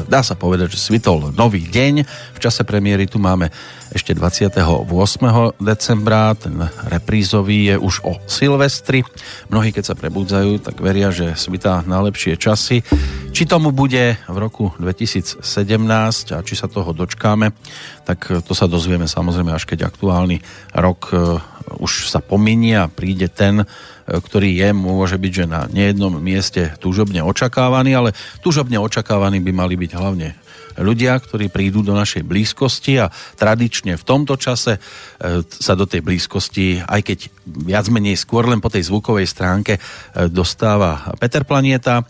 dá sa povedať, že svitol nový deň. V čase premiéry tu máme ešte 28. decembra, ten reprízový je už o Silvestri. Mnohí, keď sa prebudzajú, tak veria, že svitá najlepšie časy. Či tomu bude v roku 2017 a či sa toho dočkáme, tak to sa dozvieme samozrejme až keď aktuálny rok e, už sa pominie a príde ten, e, ktorý je, môže byť, že na nejednom mieste túžobne očakávaný, ale túžobne očakávaný by mali byť hlavne ľudia, ktorí prídu do našej blízkosti a tradične v tomto čase e, sa do tej blízkosti, aj keď viac menej skôr len po tej zvukovej stránke e, dostáva Peter Planieta, e,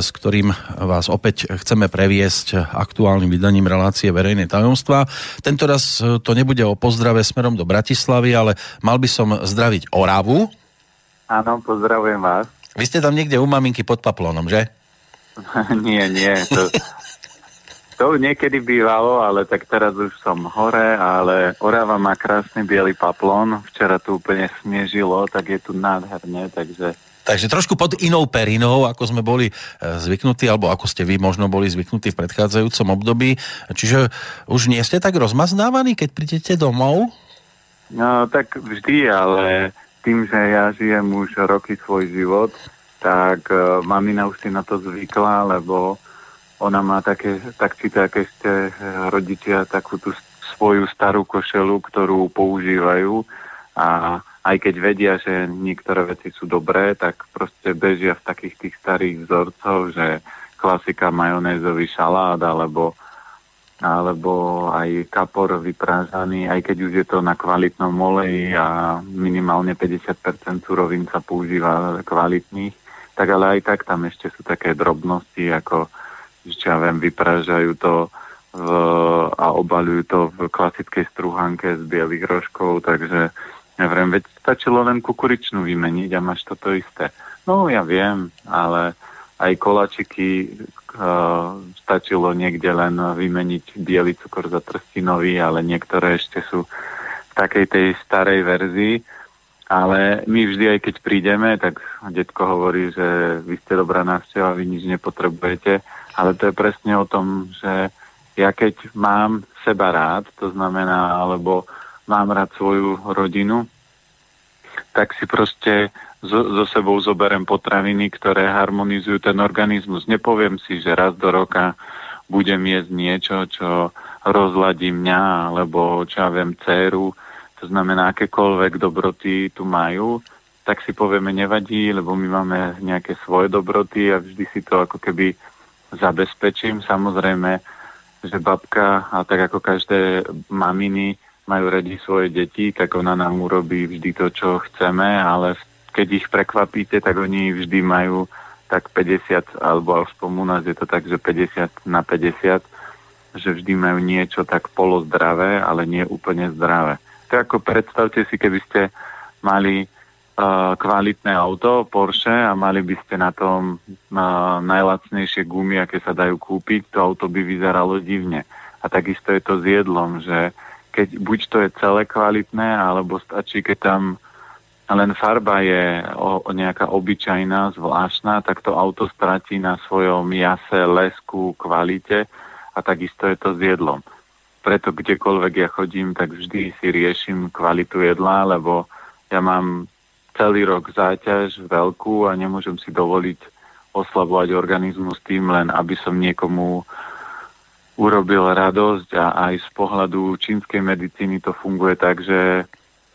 s ktorým vás opäť chceme previesť aktuálnym vydaním relácie verejné tajomstva. Tento raz to nebude o pozdrave smerom do Bratislavy, ale mal by som zdraviť Oravu. Áno, pozdravujem vás. Vy ste tam niekde u maminky pod paplónom, že? nie, nie. To, to niekedy bývalo, ale tak teraz už som hore, ale Orava má krásny biely paplón. Včera tu úplne snežilo, tak je tu nádherne, takže... Takže trošku pod inou perinou, ako sme boli e, zvyknutí, alebo ako ste vy možno boli zvyknutí v predchádzajúcom období. Čiže už nie ste tak rozmaznávaní, keď prídete domov? No, tak vždy, ale tým, že ja žijem už roky svoj život, tak uh, mamina už si na to zvykla, lebo ona má také, tak či tak ešte eh, rodičia takú tú svoju starú košelu, ktorú používajú. A aj keď vedia, že niektoré veci sú dobré, tak proste bežia v takých tých starých vzorcov, že klasika majonézový šalát alebo, alebo aj kapor vyprážaný, aj keď už je to na kvalitnom oleji a minimálne 50% surovín sa používa kvalitných, tak ale aj tak tam ešte sú také drobnosti ako čo ja viem, vypražajú to v, a obalujú to v klasickej struhanke z bielých rožkov, takže ja viem, veď stačilo len kukuričnú vymeniť a máš toto isté. No ja viem, ale aj kolačiky uh, stačilo niekde len vymeniť biely cukor za trstinový, ale niektoré ešte sú v takej tej starej verzii. Ale my vždy, aj keď prídeme, tak detko hovorí, že vy ste dobrá návšteva, vy nič nepotrebujete ale to je presne o tom, že ja keď mám seba rád, to znamená, alebo mám rád svoju rodinu, tak si proste so, so sebou zoberem potraviny, ktoré harmonizujú ten organizmus. Nepoviem si, že raz do roka budem jesť niečo, čo rozladí mňa, alebo čo ja viem, dceru, to znamená, akékoľvek dobroty tu majú, tak si povieme, nevadí, lebo my máme nejaké svoje dobroty a vždy si to ako keby zabezpečím. Samozrejme, že babka, a tak ako každé maminy majú radi svoje deti, tak ona nám urobí vždy to, čo chceme, ale keď ich prekvapíte, tak oni vždy majú tak 50, alebo aspoň u nás je to tak, že 50 na 50, že vždy majú niečo tak polozdravé, ale nie úplne zdravé. To ako predstavte si, keby ste mali kvalitné auto Porsche a mali by ste na tom uh, najlacnejšie gumy, aké sa dajú kúpiť, to auto by vyzeralo divne. A takisto je to s jedlom, že keď buď to je celé kvalitné, alebo stačí, keď tam len farba je o, o nejaká obyčajná, zvláštna, tak to auto stratí na svojom jase, lesku, kvalite a takisto je to s jedlom. Preto kdekoľvek ja chodím, tak vždy si riešim kvalitu jedla, lebo ja mám celý rok záťaž veľkú a nemôžem si dovoliť oslabovať organizmus tým len, aby som niekomu urobil radosť a aj z pohľadu čínskej medicíny to funguje tak, že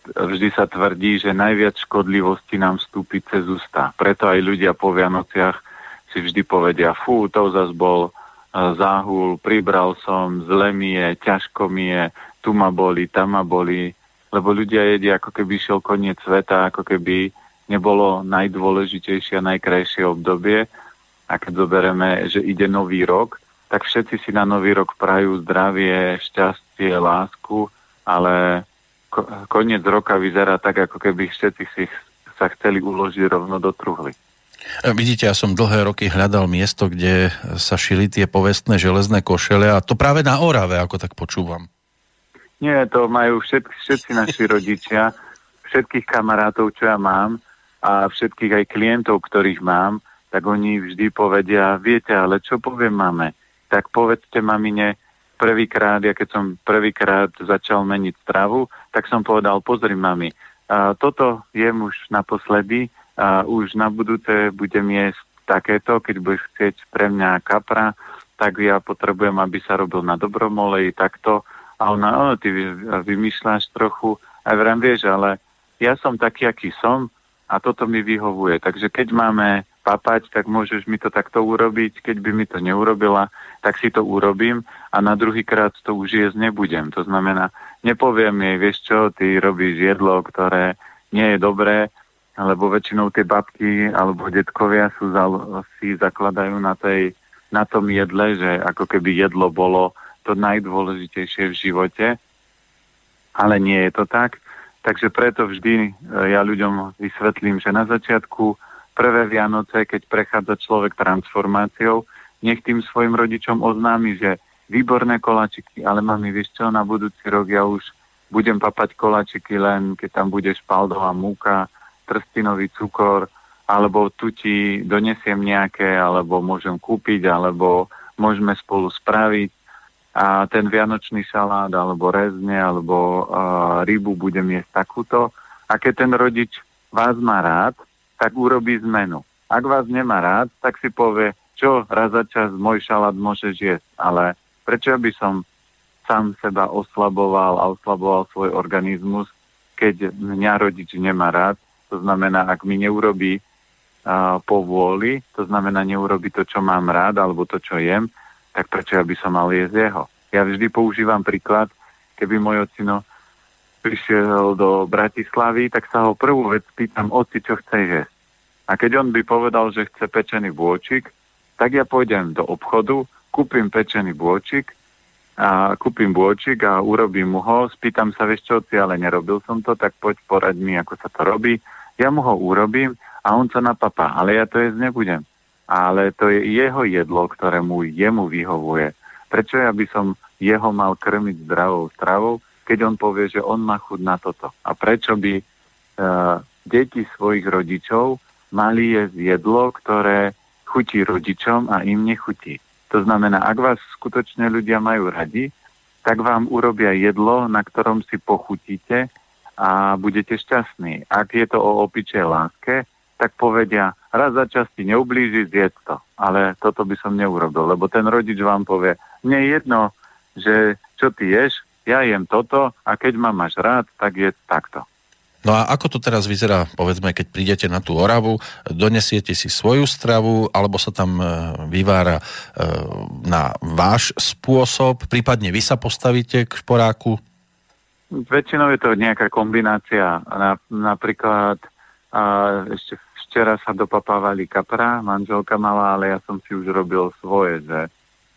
vždy sa tvrdí, že najviac škodlivosti nám vstúpi cez ústa. Preto aj ľudia po Vianociach si vždy povedia, fú, to zas bol záhul, pribral som, zle mi je, ťažko mi je, tu ma boli, tam ma boli, lebo ľudia jedia, ako keby šiel koniec sveta, ako keby nebolo najdôležitejšie a najkrajšie obdobie. A keď zoberieme, že ide nový rok, tak všetci si na nový rok prajú zdravie, šťastie, lásku, ale koniec roka vyzerá tak, ako keby všetci si sa chceli uložiť rovno do truhly. Vidíte, ja som dlhé roky hľadal miesto, kde sa šili tie povestné železné košele a to práve na Orave, ako tak počúvam. Nie, to majú všet, všetci naši rodičia, všetkých kamarátov, čo ja mám a všetkých aj klientov, ktorých mám, tak oni vždy povedia, viete, ale čo poviem máme? tak povedzte mamine prvýkrát, ja keď som prvýkrát začal meniť stravu, tak som povedal, pozri mami, a toto jem už naposledy a už na budúce budem jesť takéto, keď budeš chcieť pre mňa kapra, tak ja potrebujem, aby sa robil na dobrom oleji, takto. A ona, o, ty vymýšľaš trochu. A vrám, vieš, ale ja som taký, aký som a toto mi vyhovuje. Takže keď máme papať, tak môžeš mi to takto urobiť. Keď by mi to neurobila, tak si to urobím a na druhý krát to už jesť nebudem. To znamená, nepoviem jej, vieš čo, ty robíš jedlo, ktoré nie je dobré, lebo väčšinou tie babky alebo detkovia sú za, si zakladajú na, tej, na tom jedle, že ako keby jedlo bolo to najdôležitejšie v živote, ale nie je to tak. Takže preto vždy e, ja ľuďom vysvetlím, že na začiatku prvé Vianoce, keď prechádza človek transformáciou, nech tým svojim rodičom oznámi, že výborné kolačiky, ale mami, vieš čo, na budúci rok ja už budem papať kolačiky len, keď tam bude špaldová múka, trstinový cukor, alebo tu ti donesiem nejaké, alebo môžem kúpiť, alebo môžeme spolu spraviť a ten vianočný šalát alebo rezne alebo uh, rybu budem jesť takúto. A keď ten rodič vás má rád, tak urobí zmenu. Ak vás nemá rád, tak si povie, čo raz za čas môj šalát môžeš jesť, ale prečo by som sám seba oslaboval a oslaboval svoj organizmus, keď mňa rodič nemá rád, to znamená, ak mi neurobí uh, po vôli, to znamená, neurobi to, čo mám rád, alebo to, čo jem, tak prečo ja by som mal jesť jeho? Ja vždy používam príklad, keby môj ocino prišiel do Bratislavy, tak sa ho prvú vec pýtam, oci, čo chce jesť. A keď on by povedal, že chce pečený bôčik, tak ja pôjdem do obchodu, kúpim pečený bôčik a kúpim bôčik a urobím mu ho, spýtam sa, vieš čo, si, ale nerobil som to, tak poď poraď mi, ako sa to robí. Ja mu ho urobím a on sa napapá, ale ja to jesť nebudem ale to je jeho jedlo, ktoré mu jemu vyhovuje. Prečo ja by som jeho mal krmiť zdravou stravou, keď on povie, že on má chud na toto? A prečo by uh, deti svojich rodičov mali jesť jedlo, ktoré chutí rodičom a im nechutí? To znamená, ak vás skutočne ľudia majú radi, tak vám urobia jedlo, na ktorom si pochutíte a budete šťastní. Ak je to o opičej láske, tak povedia, raz za čas ti neublíži, zjedz to. Ale toto by som neurobil, lebo ten rodič vám povie, mne je jedno, že čo ty ješ, ja jem toto a keď ma máš rád, tak je takto. No a ako to teraz vyzerá, povedzme, keď prídete na tú Oravu, donesiete si svoju stravu, alebo sa tam e, vyvára e, na váš spôsob, prípadne vy sa postavíte k šporáku? Väčšinou je to nejaká kombinácia. Napríklad a ešte Včera sa dopapávali kapra, manželka mala, ale ja som si už robil svoje, že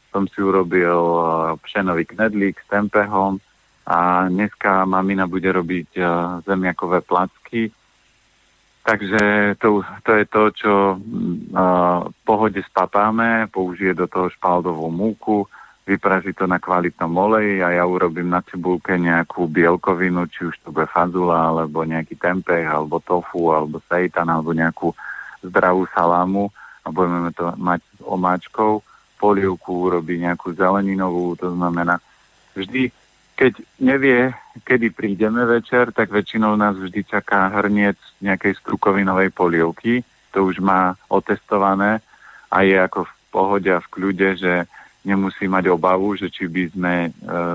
som si urobil pšenový knedlík s tempehom a dneska mamina bude robiť zemiakové placky. Takže to, to je to, čo v pohode spapáme, použije do toho špaldovú múku, vypraží to na kvalitnom oleji a ja urobím na cibulke nejakú bielkovinu, či už to bude fazula, alebo nejaký tempeh, alebo tofu, alebo seitan, alebo nejakú zdravú salámu a budeme to mať s omáčkou. Polievku urobí nejakú zeleninovú, to znamená vždy, keď nevie, kedy prídeme večer, tak väčšinou nás vždy čaká hrniec nejakej strukovinovej polievky. To už má otestované a je ako v pohode a v kľude, že nemusí mať obavu, že či by sme e,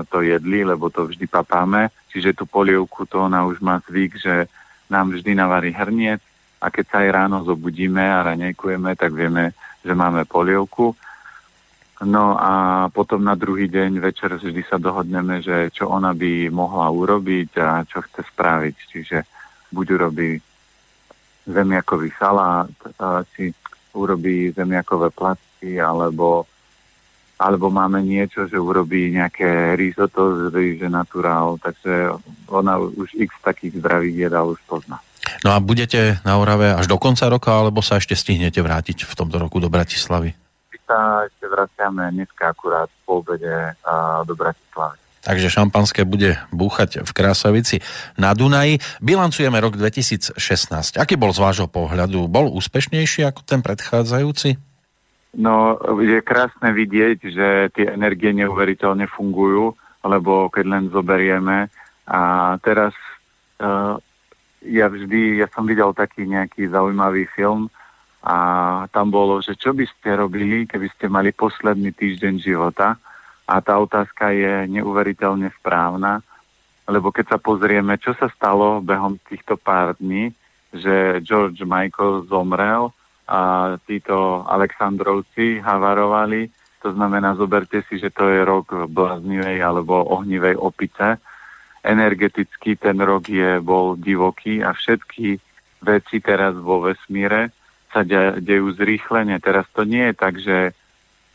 to jedli, lebo to vždy papáme. Čiže tú polievku to ona už má zvyk, že nám vždy navarí hrniec a keď sa aj ráno zobudíme a ranejkujeme, tak vieme, že máme polievku. No a potom na druhý deň večer vždy sa dohodneme, že čo ona by mohla urobiť a čo chce spraviť. Čiže buď urobí zemiakový salát, či urobí zemiakové placky, alebo alebo máme niečo, že urobí nejaké risotto z rýže naturál, takže ona už x takých zdravých jedál už pozná. No a budete na Orave až do konca roka, alebo sa ešte stihnete vrátiť v tomto roku do Bratislavy? My sa ešte vraciame dneska akurát po obede do Bratislavy. Takže šampanské bude búchať v Krásavici na Dunaji. Bilancujeme rok 2016. Aký bol z vášho pohľadu? Bol úspešnejší ako ten predchádzajúci? No, je krásne vidieť, že tie energie neuveriteľne fungujú, lebo keď len zoberieme. A teraz uh, ja vždy, ja som videl taký nejaký zaujímavý film a tam bolo, že čo by ste robili, keby ste mali posledný týždeň života? A tá otázka je neuveriteľne správna, lebo keď sa pozrieme, čo sa stalo behom týchto pár dní, že George Michael zomrel, a títo Aleksandrovci havarovali. To znamená, zoberte si, že to je rok bláznivej alebo ohnivej opice. Energeticky ten rok je, bol divoký a všetky veci teraz vo vesmíre sa de- dejú zrýchlene. Teraz to nie je tak, že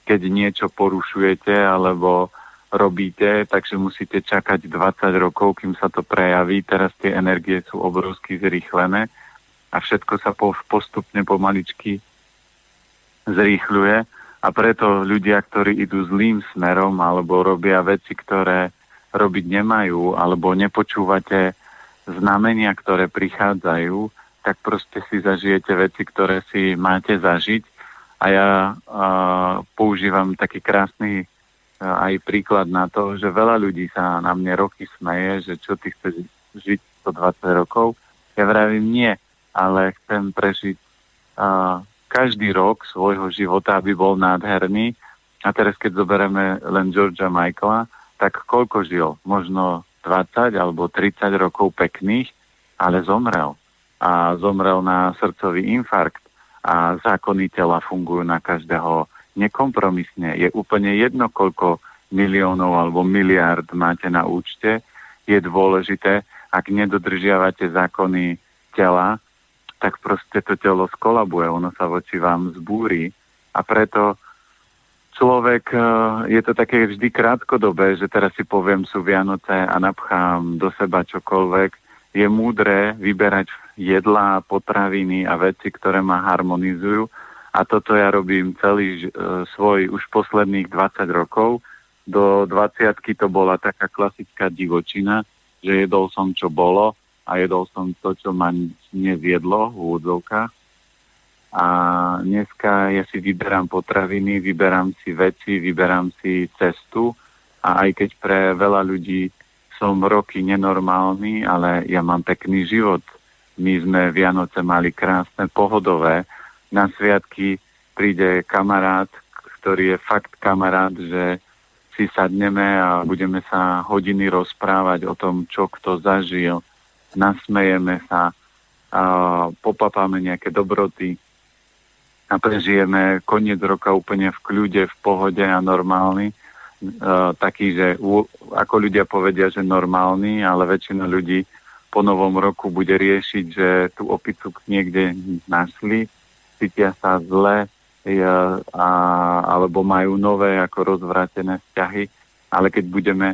keď niečo porušujete alebo robíte, takže musíte čakať 20 rokov, kým sa to prejaví. Teraz tie energie sú obrovsky zrýchlené a všetko sa postupne pomaličky zrýchľuje a preto ľudia, ktorí idú zlým smerom alebo robia veci, ktoré robiť nemajú alebo nepočúvate znamenia, ktoré prichádzajú, tak proste si zažijete veci, ktoré si máte zažiť. A ja a, používam taký krásny a, aj príklad na to, že veľa ľudí sa na mne roky smeje, že čo ty chceš žiť 120 rokov. Ja vravím nie ale chcem prežiť uh, každý rok svojho života, aby bol nádherný. A teraz, keď zoberieme len Georgia Michaela, tak koľko žil? Možno 20 alebo 30 rokov pekných, ale zomrel. A zomrel na srdcový infarkt. A zákony tela fungujú na každého nekompromisne. Je úplne jedno, koľko miliónov alebo miliard máte na účte. Je dôležité, ak nedodržiavate zákony tela, tak proste to telo skolabuje, ono sa voči vám zbúri. A preto človek, e, je to také vždy krátkodobé, že teraz si poviem sú Vianoce a napchám do seba čokoľvek, je múdre vyberať jedlá, potraviny a veci, ktoré ma harmonizujú. A toto ja robím celý e, svoj už posledných 20 rokov. Do 20 to bola taká klasická divočina, že jedol som čo bolo, a jedol som to, čo ma neviedlo v úvodzovkách. A dneska ja si vyberám potraviny, vyberám si veci, vyberám si cestu a aj keď pre veľa ľudí som roky nenormálny, ale ja mám pekný život. My sme Vianoce mali krásne, pohodové. Na sviatky príde kamarát, ktorý je fakt kamarát, že si sadneme a budeme sa hodiny rozprávať o tom, čo kto zažil, nasmejeme sa, a popapáme nejaké dobroty a prežijeme koniec roka úplne v kľude, v pohode a normálny. Uh, taký, že u, ako ľudia povedia, že normálny, ale väčšina ľudí po novom roku bude riešiť, že tú opicu niekde našli, cítia sa zle uh, a, alebo majú nové ako rozvrátené vzťahy, ale keď budeme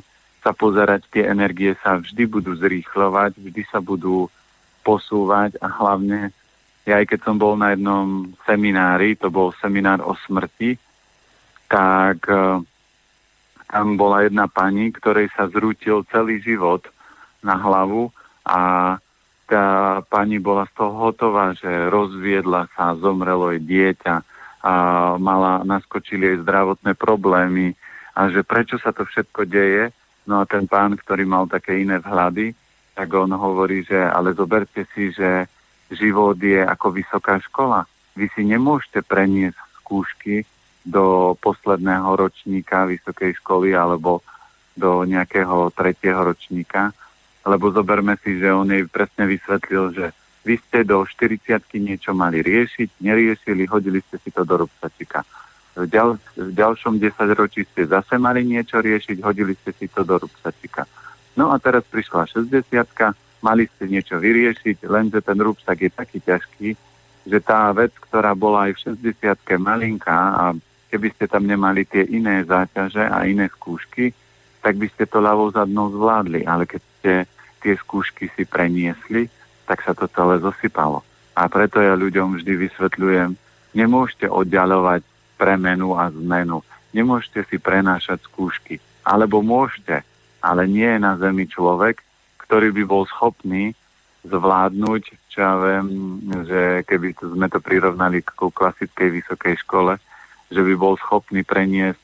sa pozerať, tie energie sa vždy budú zrýchľovať, vždy sa budú posúvať a hlavne, ja aj keď som bol na jednom seminári, to bol seminár o smrti, tak uh, tam bola jedna pani, ktorej sa zrútil celý život na hlavu a tá pani bola z toho hotová, že rozviedla sa, zomrelo jej dieťa a mala, naskočili jej zdravotné problémy a že prečo sa to všetko deje, No a ten pán, ktorý mal také iné vhľady, tak on hovorí, že ale zoberte si, že život je ako vysoká škola. Vy si nemôžete preniesť skúšky do posledného ročníka vysokej školy alebo do nejakého tretieho ročníka, lebo zoberme si, že on jej presne vysvetlil, že vy ste do 40 niečo mali riešiť, neriešili, hodili ste si to do rúbsačika v, ďal, v ďalšom desaťročí ste zase mali niečo riešiť, hodili ste si to do rúbsačika. No a teraz prišla 60 mali ste niečo vyriešiť, lenže ten rúbsak je taký ťažký, že tá vec, ktorá bola aj v 60 malinká a keby ste tam nemali tie iné záťaže a iné skúšky, tak by ste to ľavou zadnou zvládli, ale keď ste tie skúšky si preniesli, tak sa to celé zosypalo. A preto ja ľuďom vždy vysvetľujem, nemôžete oddialovať premenu a zmenu. Nemôžete si prenášať skúšky. Alebo môžete, ale nie je na Zemi človek, ktorý by bol schopný zvládnuť, čo ja viem, že keby sme to prirovnali k klasickej vysokej škole, že by bol schopný preniesť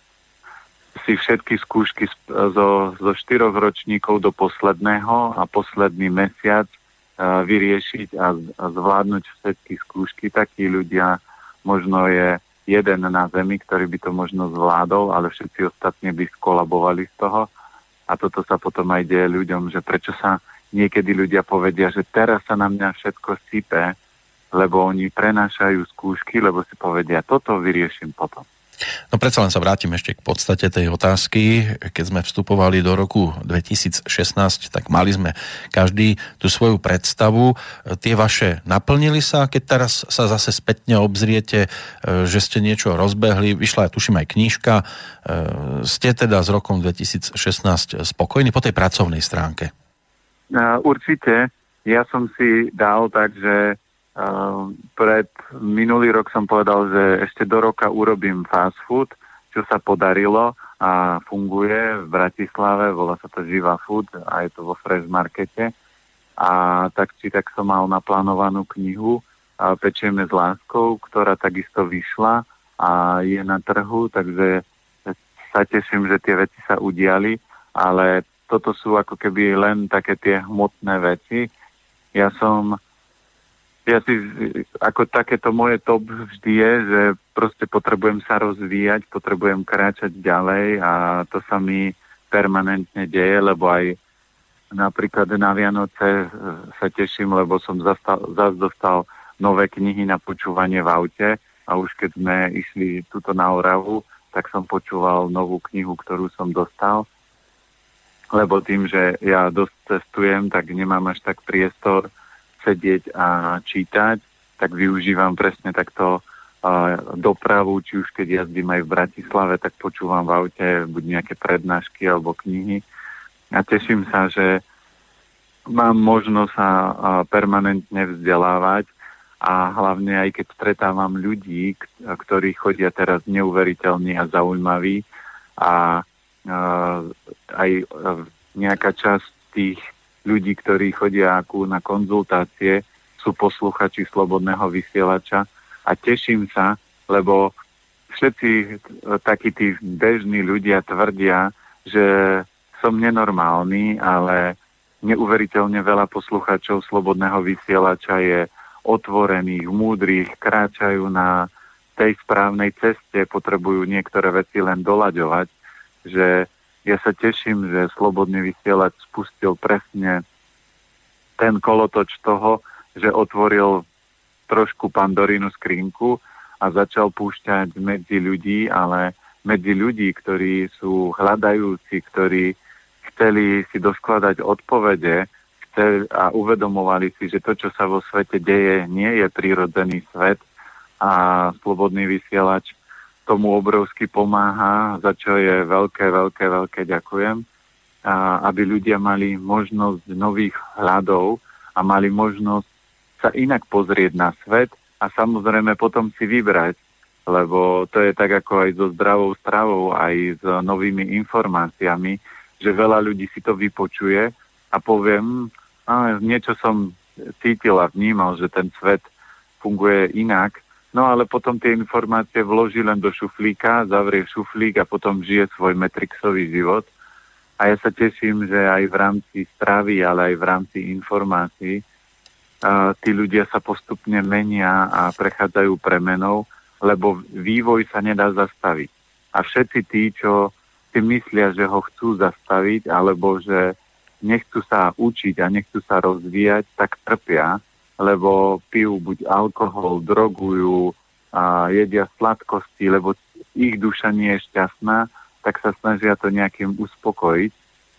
si všetky skúšky zo, zo štyroch ročníkov do posledného a posledný mesiac uh, vyriešiť a zvládnuť všetky skúšky. Takí ľudia možno je jeden na zemi, ktorý by to možno zvládol, ale všetci ostatní by skolabovali z toho. A toto sa potom aj deje ľuďom, že prečo sa niekedy ľudia povedia, že teraz sa na mňa všetko sype, lebo oni prenášajú skúšky, lebo si povedia, toto vyrieším potom. No predsa len sa vrátim ešte k podstate tej otázky. Keď sme vstupovali do roku 2016, tak mali sme každý tú svoju predstavu. Tie vaše naplnili sa, keď teraz sa zase spätne obzriete, e, že ste niečo rozbehli, vyšla, tuším, aj knížka. E, ste teda s rokom 2016 spokojní po tej pracovnej stránke? Určite. Ja som si dal tak, že pred minulý rok som povedal, že ešte do roka urobím fast food, čo sa podarilo a funguje v Bratislave, volá sa to Živa Food a je to vo Fresh Markete. A tak či tak som mal naplánovanú knihu Pečieme s láskou, ktorá takisto vyšla a je na trhu, takže sa teším, že tie veci sa udiali, ale toto sú ako keby len také tie hmotné veci. Ja som ja si, ako takéto moje top vždy je, že proste potrebujem sa rozvíjať, potrebujem kráčať ďalej a to sa mi permanentne deje, lebo aj napríklad na Vianoce e, sa teším, lebo som zase dostal nové knihy na počúvanie v aute a už keď sme išli tuto na Oravu, tak som počúval novú knihu, ktorú som dostal, lebo tým, že ja dosť cestujem, tak nemám až tak priestor sedieť a čítať, tak využívam presne takto dopravu, či už keď jazdím aj v Bratislave, tak počúvam v aute buď nejaké prednášky alebo knihy. A teším sa, že mám možnosť sa permanentne vzdelávať a hlavne aj keď stretávam ľudí, ktorí chodia teraz neuveriteľní a zaujímaví a aj nejaká časť tých ľudí, ktorí chodia na konzultácie, sú posluchači Slobodného vysielača. A teším sa, lebo všetci e, takí tí bežní ľudia tvrdia, že som nenormálny, ale neuveriteľne veľa posluchačov Slobodného vysielača je otvorených, múdrych, kráčajú na tej správnej ceste, potrebujú niektoré veci len doľaďovať, že ja sa teším, že Slobodný vysielač spustil presne ten kolotoč toho, že otvoril trošku pandorínu skrinku a začal púšťať medzi ľudí, ale medzi ľudí, ktorí sú hľadajúci, ktorí chceli si doskladať odpovede chceli a uvedomovali si, že to, čo sa vo svete deje, nie je prírodzený svet a slobodný vysielač tomu obrovsky pomáha, za čo je veľké, veľké, veľké ďakujem. A aby ľudia mali možnosť nových hľadov a mali možnosť sa inak pozrieť na svet a samozrejme potom si vybrať, lebo to je tak ako aj so zdravou stravou, aj s novými informáciami, že veľa ľudí si to vypočuje a poviem, a niečo som cítil a vnímal, že ten svet funguje inak No ale potom tie informácie vloží len do šuflíka, zavrie šuflík a potom žije svoj metrixový život. A ja sa teším, že aj v rámci správy, ale aj v rámci informácií uh, tí ľudia sa postupne menia a prechádzajú premenou, lebo vývoj sa nedá zastaviť. A všetci tí, čo si myslia, že ho chcú zastaviť, alebo že nechcú sa učiť a nechcú sa rozvíjať, tak trpia, lebo pijú buď alkohol, drogujú a jedia sladkosti, lebo ich duša nie je šťastná, tak sa snažia to nejakým uspokojiť,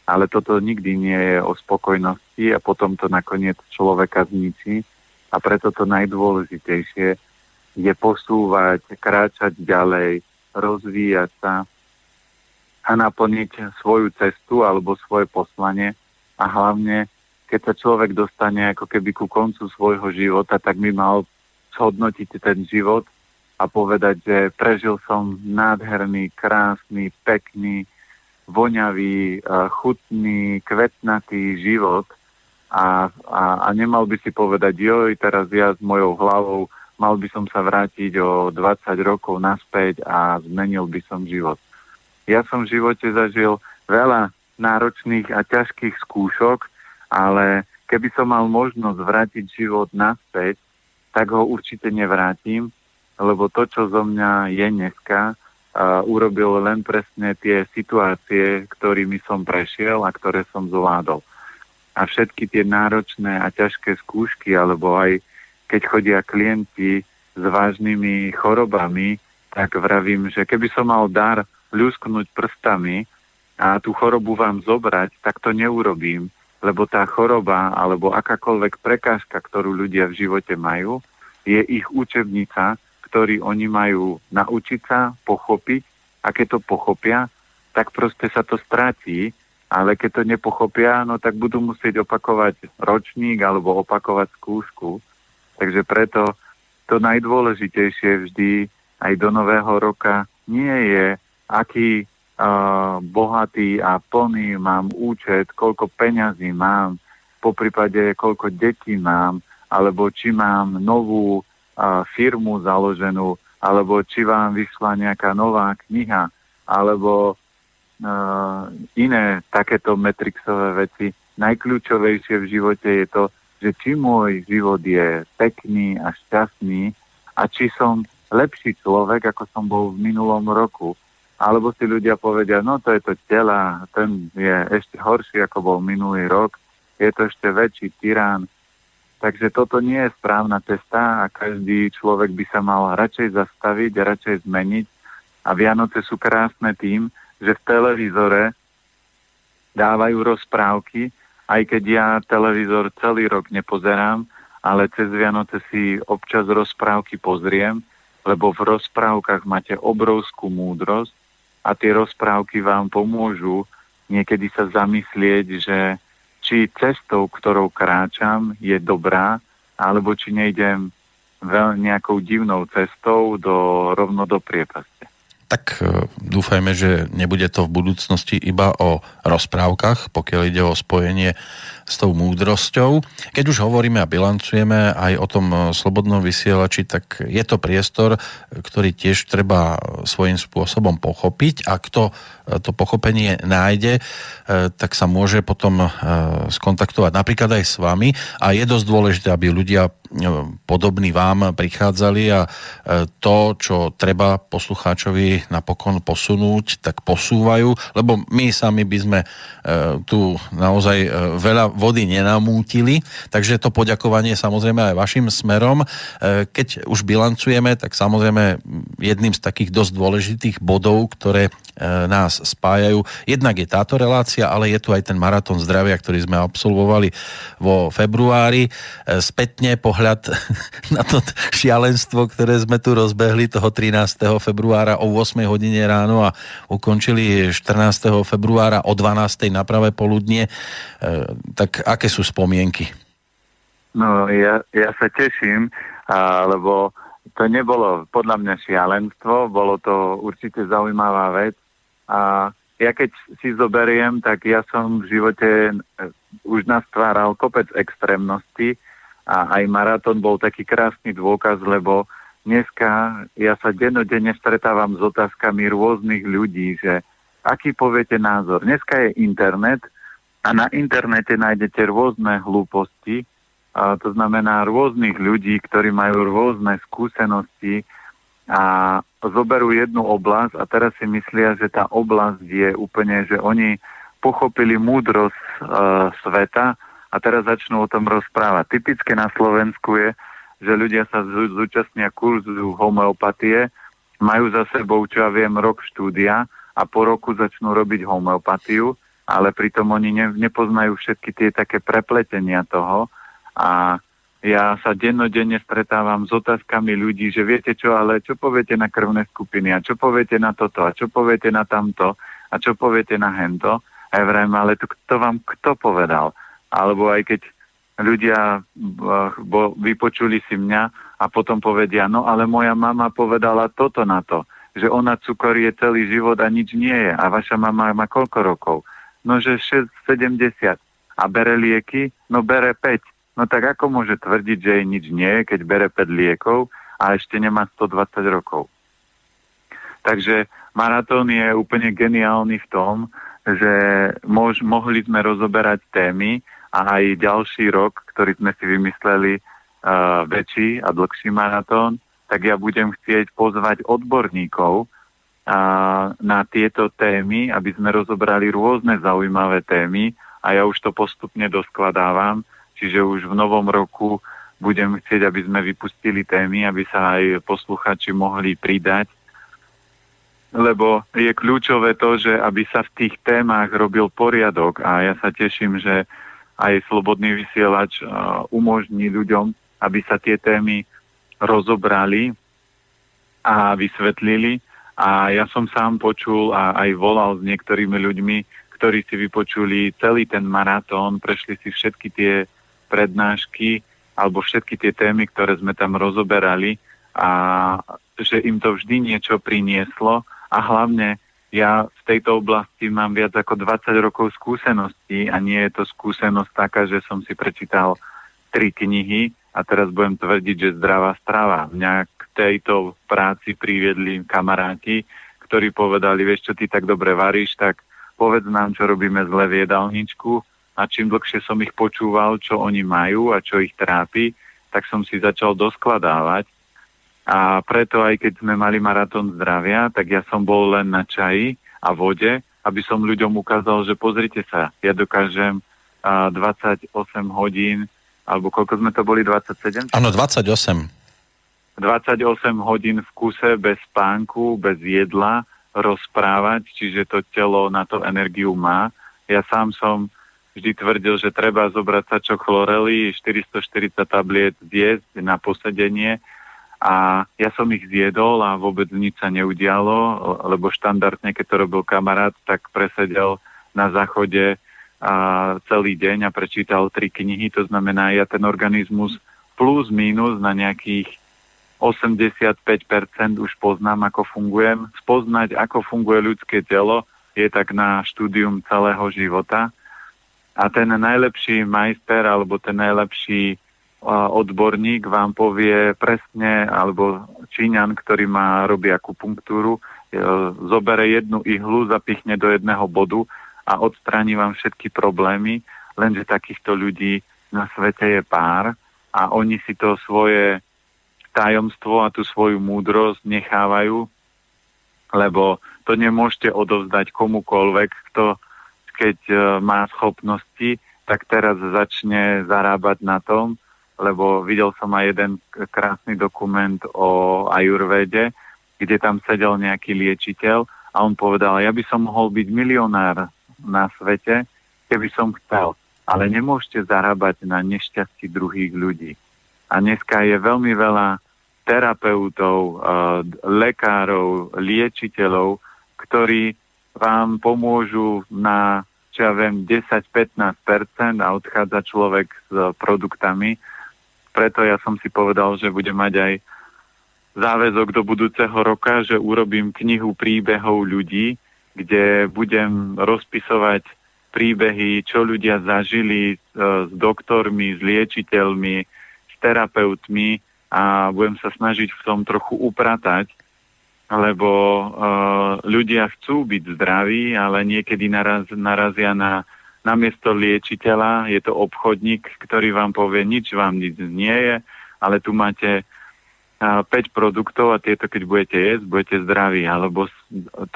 ale toto nikdy nie je o spokojnosti a potom to nakoniec človeka zničí. A preto to najdôležitejšie je posúvať, kráčať ďalej, rozvíjať sa a naplniť svoju cestu alebo svoje poslanie a hlavne keď sa človek dostane ako keby ku koncu svojho života, tak by mal zhodnotiť ten život a povedať, že prežil som nádherný, krásny, pekný, voňavý, chutný, kvetnatý život a, a, a nemal by si povedať, joj, teraz ja s mojou hlavou mal by som sa vrátiť o 20 rokov naspäť a zmenil by som život. Ja som v živote zažil veľa náročných a ťažkých skúšok, ale keby som mal možnosť vrátiť život naspäť, tak ho určite nevrátim, lebo to, čo zo mňa je dneska, urobil len presne tie situácie, ktorými som prešiel a ktoré som zvládol. A všetky tie náročné a ťažké skúšky, alebo aj keď chodia klienti s vážnymi chorobami, tak vravím, že keby som mal dar ľusknúť prstami a tú chorobu vám zobrať, tak to neurobím, lebo tá choroba alebo akákoľvek prekážka, ktorú ľudia v živote majú, je ich učebnica, ktorý oni majú naučiť sa, pochopiť. A keď to pochopia, tak proste sa to stratí, ale keď to nepochopia, no tak budú musieť opakovať ročník alebo opakovať skúšku. Takže preto to najdôležitejšie vždy aj do nového roka nie je, aký bohatý a plný mám účet, koľko peňazí mám, po prípade koľko detí mám, alebo či mám novú uh, firmu založenú, alebo či vám vyšla nejaká nová kniha, alebo uh, iné takéto metrixové veci. Najkľúčovejšie v živote je to, že či môj život je pekný a šťastný a či som lepší človek, ako som bol v minulom roku. Alebo si ľudia povedia, no to je to tela, ten je ešte horší, ako bol minulý rok, je to ešte väčší tyrán. Takže toto nie je správna cesta a každý človek by sa mal radšej zastaviť, radšej zmeniť. A Vianoce sú krásne tým, že v televízore dávajú rozprávky, aj keď ja televízor celý rok nepozerám, ale cez Vianoce si občas rozprávky pozriem, lebo v rozprávkach máte obrovskú múdrosť a tie rozprávky vám pomôžu niekedy sa zamyslieť, že či cestou, ktorou kráčam, je dobrá, alebo či nejdem veľ nejakou divnou cestou do, rovno do priepaste. Tak e, dúfajme, že nebude to v budúcnosti iba o rozprávkach, pokiaľ ide o spojenie s tou múdrosťou. Keď už hovoríme a bilancujeme aj o tom e, slobodnom vysielači, tak je to priestor, ktorý tiež treba svojím spôsobom pochopiť a kto to pochopenie nájde, tak sa môže potom skontaktovať napríklad aj s vami a je dosť dôležité, aby ľudia podobní vám prichádzali a to, čo treba poslucháčovi napokon posunúť, tak posúvajú, lebo my sami by sme tu naozaj veľa vody nenamútili, takže to poďakovanie samozrejme aj vašim smerom. E, keď už bilancujeme, tak samozrejme jedným z takých dosť dôležitých bodov, ktoré nás spájajú, jednak je táto relácia, ale je tu aj ten maratón zdravia, ktorý sme absolvovali vo februári. Spätne pohľad na to šialenstvo, ktoré sme tu rozbehli toho 13. februára o 8 hodine ráno a ukončili 14. februára o 12. na pravé poludnie. Tak aké sú spomienky? No, ja, ja sa teším, lebo to nebolo podľa mňa šialenstvo, bolo to určite zaujímavá vec a ja keď si zoberiem, tak ja som v živote e, už nastváral kopec extrémnosti a aj maratón bol taký krásny dôkaz, lebo dneska ja sa dennodenne stretávam s otázkami rôznych ľudí, že aký poviete názor. Dneska je internet a na internete nájdete rôzne hlúposti, a to znamená rôznych ľudí, ktorí majú rôzne skúsenosti a zoberú jednu oblasť a teraz si myslia, že tá oblasť je úplne, že oni pochopili múdrosť e, sveta a teraz začnú o tom rozprávať. Typické na Slovensku je, že ľudia sa zúčastnia kurzu homeopatie, majú za sebou, čo ja viem, rok štúdia a po roku začnú robiť homeopatiu, ale pritom oni ne, nepoznajú všetky tie také prepletenia toho a ja sa dennodenne stretávam s otázkami ľudí, že viete čo, ale čo poviete na krvné skupiny a čo poviete na toto a čo poviete na tamto a čo poviete na hento. A ja vrajím, ale to kto vám kto povedal? Alebo aj keď ľudia bo, vypočuli si mňa a potom povedia, no ale moja mama povedala toto na to, že ona cukor je celý život a nič nie je. A vaša mama má koľko rokov? No, že 6, 70. A bere lieky? No, bere 5. No tak ako môže tvrdiť, že jej nič nie keď bere 5 liekov a ešte nemá 120 rokov. Takže maratón je úplne geniálny v tom, že mož, mohli sme rozoberať témy a aj ďalší rok, ktorý sme si vymysleli uh, väčší a dlhší maratón, tak ja budem chcieť pozvať odborníkov uh, na tieto témy, aby sme rozobrali rôzne zaujímavé témy a ja už to postupne doskladávam, čiže už v novom roku budem chcieť, aby sme vypustili témy, aby sa aj posluchači mohli pridať lebo je kľúčové to, že aby sa v tých témach robil poriadok a ja sa teším, že aj slobodný vysielač umožní ľuďom, aby sa tie témy rozobrali a vysvetlili. A ja som sám počul a aj volal s niektorými ľuďmi, ktorí si vypočuli celý ten maratón, prešli si všetky tie prednášky alebo všetky tie témy, ktoré sme tam rozoberali a že im to vždy niečo prinieslo a hlavne ja v tejto oblasti mám viac ako 20 rokov skúseností a nie je to skúsenosť taká, že som si prečítal tri knihy a teraz budem tvrdiť, že zdravá strava. Mňa tejto práci priviedli kamaráti, ktorí povedali, vieš čo, ty tak dobre varíš, tak povedz nám, čo robíme zle v jedálničku a čím dlhšie som ich počúval, čo oni majú a čo ich trápi, tak som si začal doskladávať a preto aj keď sme mali maratón zdravia, tak ja som bol len na čaji a vode, aby som ľuďom ukázal, že pozrite sa, ja dokážem a, 28 hodín, alebo koľko sme to boli, 27? Áno, 28. 28 hodín v kuse bez spánku, bez jedla rozprávať, čiže to telo na to energiu má. Ja sám som vždy tvrdil, že treba zobrať sa čo chlorely, 440 tabliet zjesť na posedenie, a ja som ich zjedol a vôbec nič sa neudialo, lebo štandardne, keď to robil kamarát, tak presedel na záchode a celý deň a prečítal tri knihy, to znamená, ja ten organizmus plus minus na nejakých 85% už poznám, ako fungujem. Spoznať, ako funguje ľudské telo, je tak na štúdium celého života. A ten najlepší majster alebo ten najlepší odborník vám povie presne, alebo Číňan, ktorý má, robí akupunktúru, e, zobere jednu ihlu, zapichne do jedného bodu a odstráni vám všetky problémy, lenže takýchto ľudí na svete je pár a oni si to svoje tajomstvo a tú svoju múdrosť nechávajú, lebo to nemôžete odovzdať komukoľvek, kto keď e, má schopnosti, tak teraz začne zarábať na tom, lebo videl som aj jeden krásny dokument o ajurvede, kde tam sedel nejaký liečiteľ a on povedal, ja by som mohol byť milionár na svete, keby som chcel, ale nemôžete zarábať na nešťastí druhých ľudí. A dneska je veľmi veľa terapeutov, eh, lekárov, liečiteľov, ktorí vám pomôžu na, čo ja viem, 10-15% a odchádza človek s produktami, preto ja som si povedal, že budem mať aj záväzok do budúceho roka, že urobím knihu príbehov ľudí, kde budem rozpisovať príbehy, čo ľudia zažili e, s doktormi, s liečiteľmi, terapeutmi a budem sa snažiť v tom trochu upratať, lebo uh, ľudia chcú byť zdraví, ale niekedy naraz, narazia na namiesto liečiteľa je to obchodník, ktorý vám povie, nič vám nič nie je, ale tu máte 5 produktov a tieto, keď budete jesť, budete zdraví. Alebo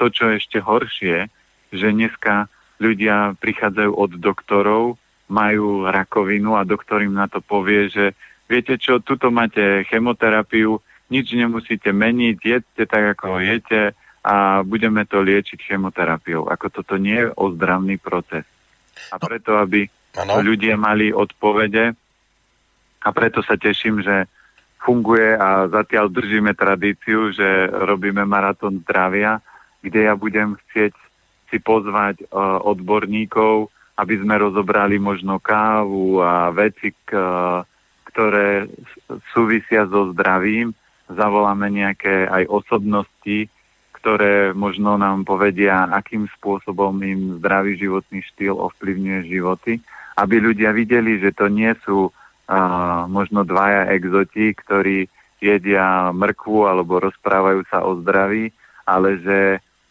to, čo je ešte horšie, že dneska ľudia prichádzajú od doktorov, majú rakovinu a doktor im na to povie, že viete čo, tuto máte chemoterapiu, nič nemusíte meniť, jedzte tak, ako jete a budeme to liečiť chemoterapiou. Ako toto nie je ozdravný proces. A preto, aby ano. ľudia mali odpovede a preto sa teším, že funguje a zatiaľ držíme tradíciu, že robíme maratón zdravia, kde ja budem chcieť si pozvať uh, odborníkov, aby sme rozobrali možno kávu a veci, k, uh, ktoré súvisia so zdravím. Zavoláme nejaké aj osobnosti, ktoré možno nám povedia, akým spôsobom im zdravý životný štýl ovplyvňuje životy, aby ľudia videli, že to nie sú uh, možno dvaja exoti, ktorí jedia mrkvu alebo rozprávajú sa o zdraví, ale že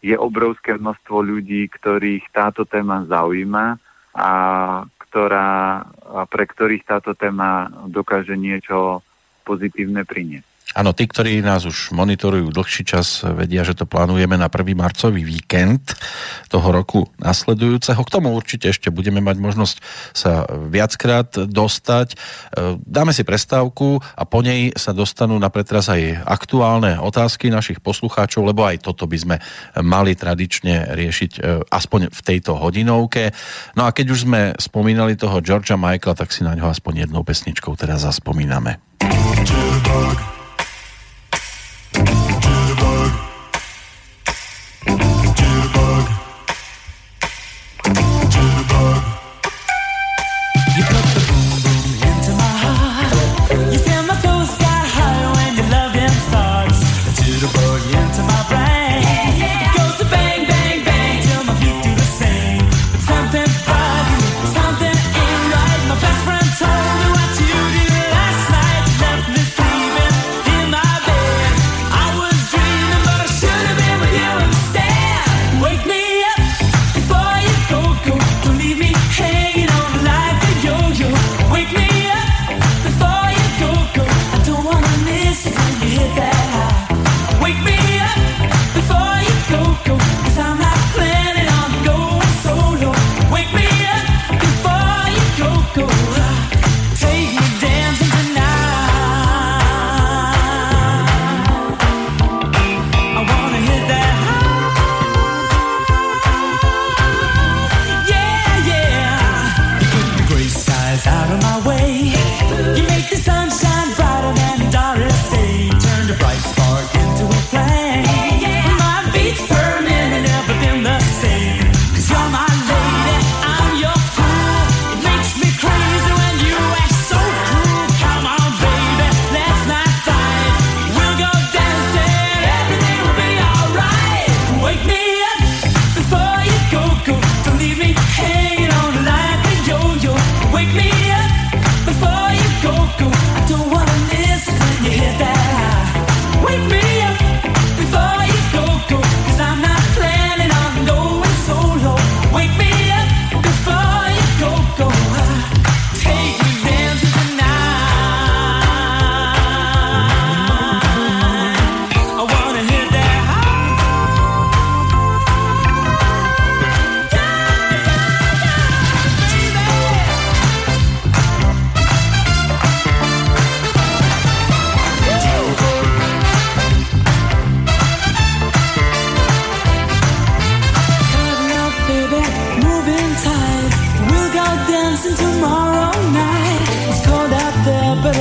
je obrovské množstvo ľudí, ktorých táto téma zaujíma a, ktorá, pre ktorých táto téma dokáže niečo pozitívne priniesť. Áno, tí, ktorí nás už monitorujú dlhší čas, vedia, že to plánujeme na 1. marcový víkend toho roku nasledujúceho. K tomu určite ešte budeme mať možnosť sa viackrát dostať. E, dáme si prestávku a po nej sa dostanú na pretraz aj aktuálne otázky našich poslucháčov, lebo aj toto by sme mali tradične riešiť e, aspoň v tejto hodinovke. No a keď už sme spomínali toho Georgia Michaela, tak si na ňo aspoň jednou pesničkou teraz zaspomíname. Jitterbug.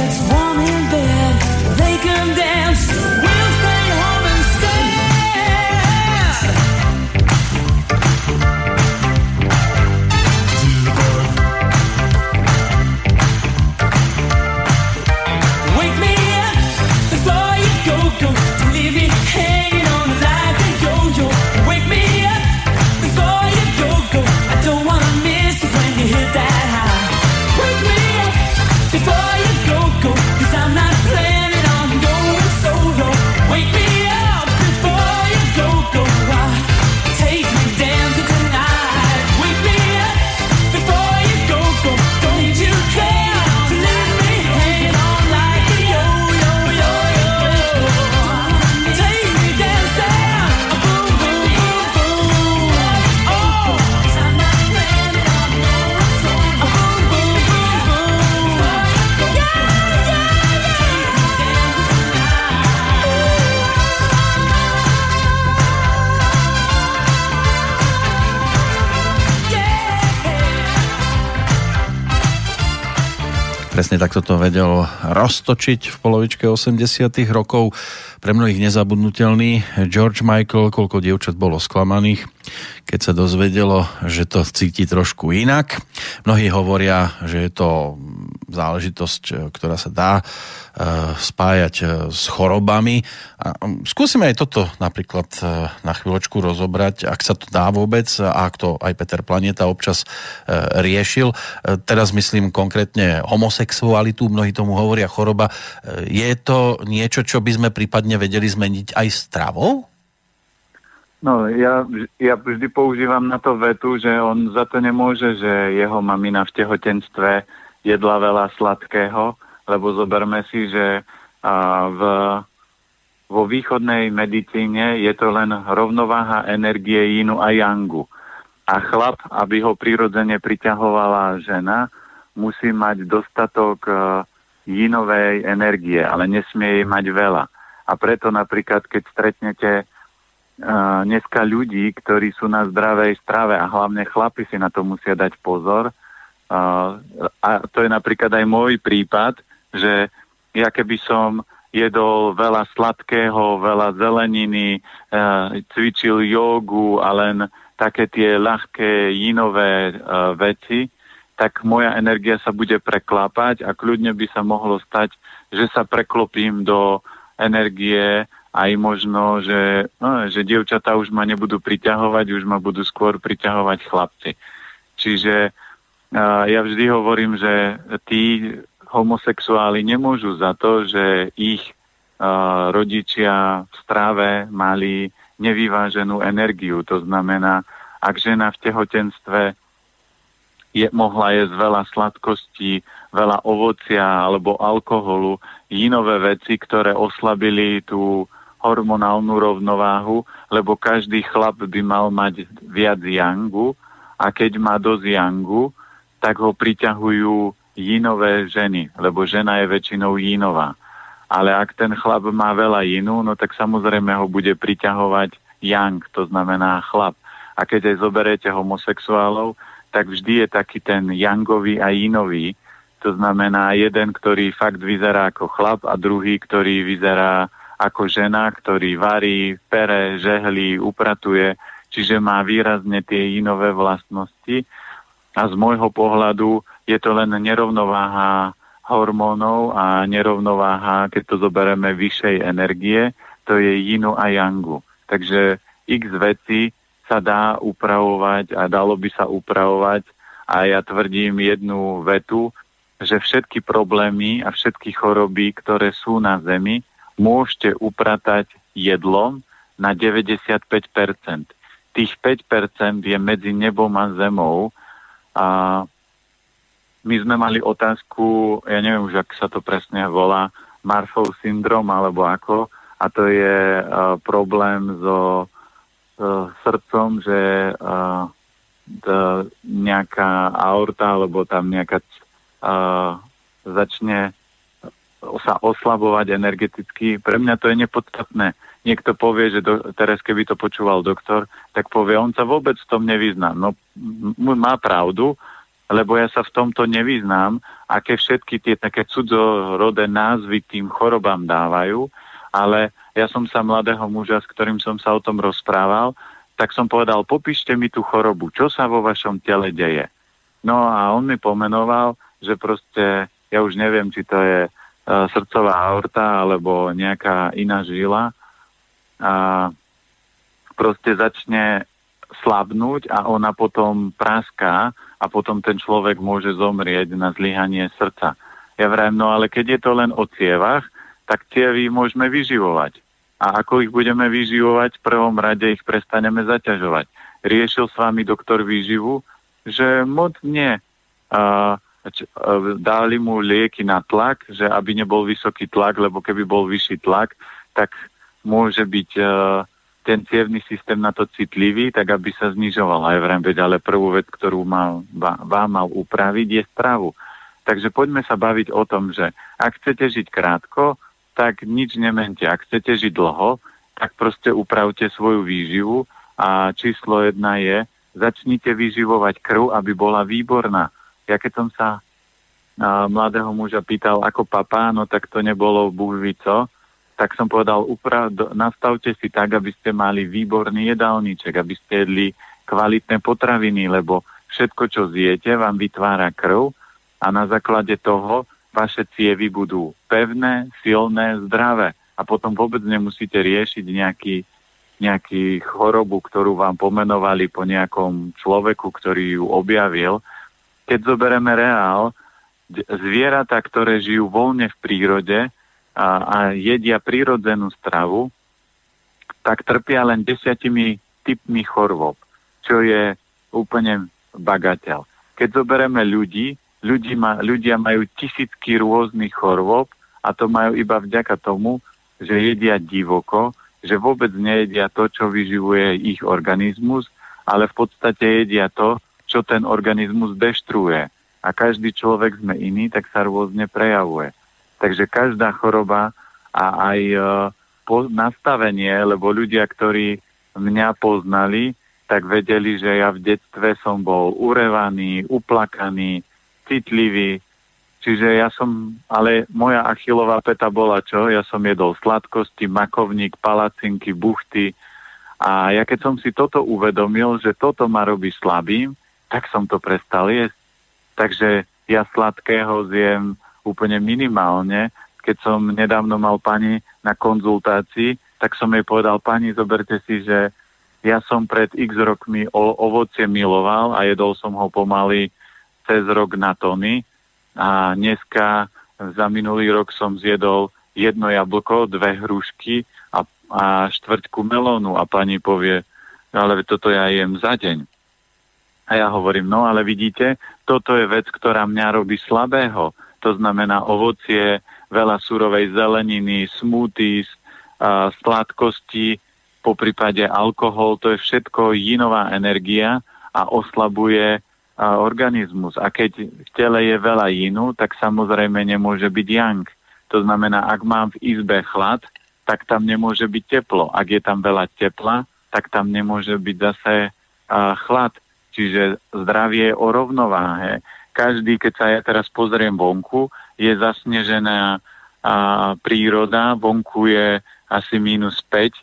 it's takto to vedel roztočiť v polovičke 80 rokov. Pre mnohých nezabudnutelný George Michael, koľko dievčat bolo sklamaných keď sa dozvedelo, že to cíti trošku inak. Mnohí hovoria, že je to záležitosť, ktorá sa dá Eh, spájať eh, s chorobami. A skúsime aj toto napríklad na chvíľočku rozobrať, ak sa to dá vôbec a ak to aj Peter Planeta občas riešil. Teraz myslím konkrétne homosexualitu, mnohí tomu hovoria choroba. Je to niečo, čo by sme prípadne vedeli zmeniť aj stravou? No, ja, ja vždy používam na to vetu, že on za to nemôže, že jeho mamina v tehotenstve jedla veľa sladkého, lebo zoberme si, že v, vo východnej medicíne je to len rovnováha energie Inu a Yangu. A chlap, aby ho prirodzene priťahovala žena, musí mať dostatok jinovej energie, ale nesmie jej mať veľa. A preto napríklad, keď stretnete uh, dneska ľudí, ktorí sú na zdravej strave a hlavne chlapi si na to musia dať pozor, a to je napríklad aj môj prípad, že ja keby som jedol veľa sladkého, veľa zeleniny, e, cvičil jogu a len také tie ľahké jinové e, veci, tak moja energia sa bude preklápať a kľudne by sa mohlo stať, že sa preklopím do energie aj možno, že, no, že dievčatá už ma nebudú priťahovať, už ma budú skôr priťahovať chlapci. Čiže ja vždy hovorím, že tí homosexuáli nemôžu za to, že ich rodičia v stráve mali nevyváženú energiu. To znamená, ak žena v tehotenstve je, mohla jesť veľa sladkostí, veľa ovocia alebo alkoholu, inové veci, ktoré oslabili tú hormonálnu rovnováhu, lebo každý chlap by mal mať viac yangu a keď má dosť yangu, tak ho priťahujú jinové ženy, lebo žena je väčšinou jinová. Ale ak ten chlap má veľa jinú, no tak samozrejme ho bude priťahovať yang, to znamená chlap. A keď aj zoberete homosexuálov, tak vždy je taký ten yangový a jinový. To znamená jeden, ktorý fakt vyzerá ako chlap a druhý, ktorý vyzerá ako žena, ktorý varí, pere, žehlí, upratuje, čiže má výrazne tie inové vlastnosti. A z môjho pohľadu je to len nerovnováha hormónov a nerovnováha, keď to zoberieme vyššej energie, to je jinu a yangu. Takže x veci sa dá upravovať a dalo by sa upravovať a ja tvrdím jednu vetu, že všetky problémy a všetky choroby, ktoré sú na Zemi, môžete upratať jedlom na 95%. Tých 5% je medzi nebom a zemou a my sme mali otázku, ja neviem už, ak sa to presne volá, Marfov syndrom alebo ako, a to je uh, problém so uh, srdcom, že uh, to, nejaká aorta alebo tam nejaká uh, začne sa oslabovať energeticky. Pre mňa to je nepodstatné. Niekto povie, že do, teraz keby to počúval doktor, tak povie, on sa vôbec v tom nevyzná. No má pravdu, lebo ja sa v tomto nevyznám, aké všetky tie také cudzorodé názvy tým chorobám dávajú, ale ja som sa mladého muža, s ktorým som sa o tom rozprával, tak som povedal, popíšte mi tú chorobu, čo sa vo vašom tele deje. No a on mi pomenoval, že proste, ja už neviem, či to je uh, srdcová aorta alebo nejaká iná žila a proste začne slabnúť a ona potom praská a potom ten človek môže zomrieť na zlyhanie srdca. Ja vrajím, no ale keď je to len o cievach, tak cievy môžeme vyživovať. A ako ich budeme vyživovať, v prvom rade ich prestaneme zaťažovať. Riešil s vami doktor výživu, že moc nie. Uh, dali mu lieky na tlak, že aby nebol vysoký tlak, lebo keby bol vyšší tlak, tak môže byť uh, ten cievný systém na to citlivý, tak aby sa znižoval aj vrem, veď, ale prvú vec, ktorú mal, vám mal upraviť, je stravu. Takže poďme sa baviť o tom, že ak chcete žiť krátko, tak nič nemente. Ak chcete žiť dlho, tak proste upravte svoju výživu a číslo jedna je, začnite vyživovať krv, aby bola výborná. Ja keď som sa a, mladého muža pýtal ako papá, no tak to nebolo buhvico, tak som povedal, upra- nastavte si tak, aby ste mali výborný jedálniček, aby ste jedli kvalitné potraviny, lebo všetko, čo zjete, vám vytvára krv a na základe toho vaše cievy budú pevné, silné, zdravé a potom vôbec nemusíte riešiť nejaký, nejaký chorobu, ktorú vám pomenovali po nejakom človeku, ktorý ju objavil. Keď zoberieme reál, zvieratá, ktoré žijú voľne v prírode a, a jedia prírodzenú stravu, tak trpia len desiatimi typmi chorôb, čo je úplne bagateľ. Keď zoberieme ľudí, ľudí ma, ľudia majú tisícky rôznych chorôb a to majú iba vďaka tomu, že jedia divoko, že vôbec nejedia to, čo vyživuje ich organizmus, ale v podstate jedia to, čo ten organizmus deštruuje a každý človek sme iný, tak sa rôzne prejavuje. Takže každá choroba a aj e, po, nastavenie, lebo ľudia, ktorí mňa poznali, tak vedeli, že ja v detstve som bol urevaný, uplakaný, citlivý. Čiže ja som, ale moja achilová peta bola čo? Ja som jedol sladkosti, makovník, palacinky, buchty. A ja keď som si toto uvedomil, že toto ma robí slabým, tak som to prestal jesť. Takže ja sladkého zjem úplne minimálne. Keď som nedávno mal pani na konzultácii, tak som jej povedal, pani, zoberte si, že ja som pred x rokmi o, ovocie miloval a jedol som ho pomaly cez rok na tony a dneska za minulý rok som zjedol jedno jablko, dve hrušky a, a štvrťku melónu a pani povie, ale toto ja jem za deň. A ja hovorím, no ale vidíte, toto je vec, ktorá mňa robí slabého. To znamená ovocie, veľa surovej zeleniny, smoothies, sladkosti, po prípade alkohol, to je všetko jinová energia a oslabuje organizmus. A keď v tele je veľa jinu, tak samozrejme nemôže byť yang. To znamená, ak mám v izbe chlad, tak tam nemôže byť teplo. Ak je tam veľa tepla, tak tam nemôže byť zase chlad. Čiže zdravie je o rovnováhe. Každý, keď sa ja teraz pozriem vonku, je zasnežená a, príroda, vonku je asi minus 5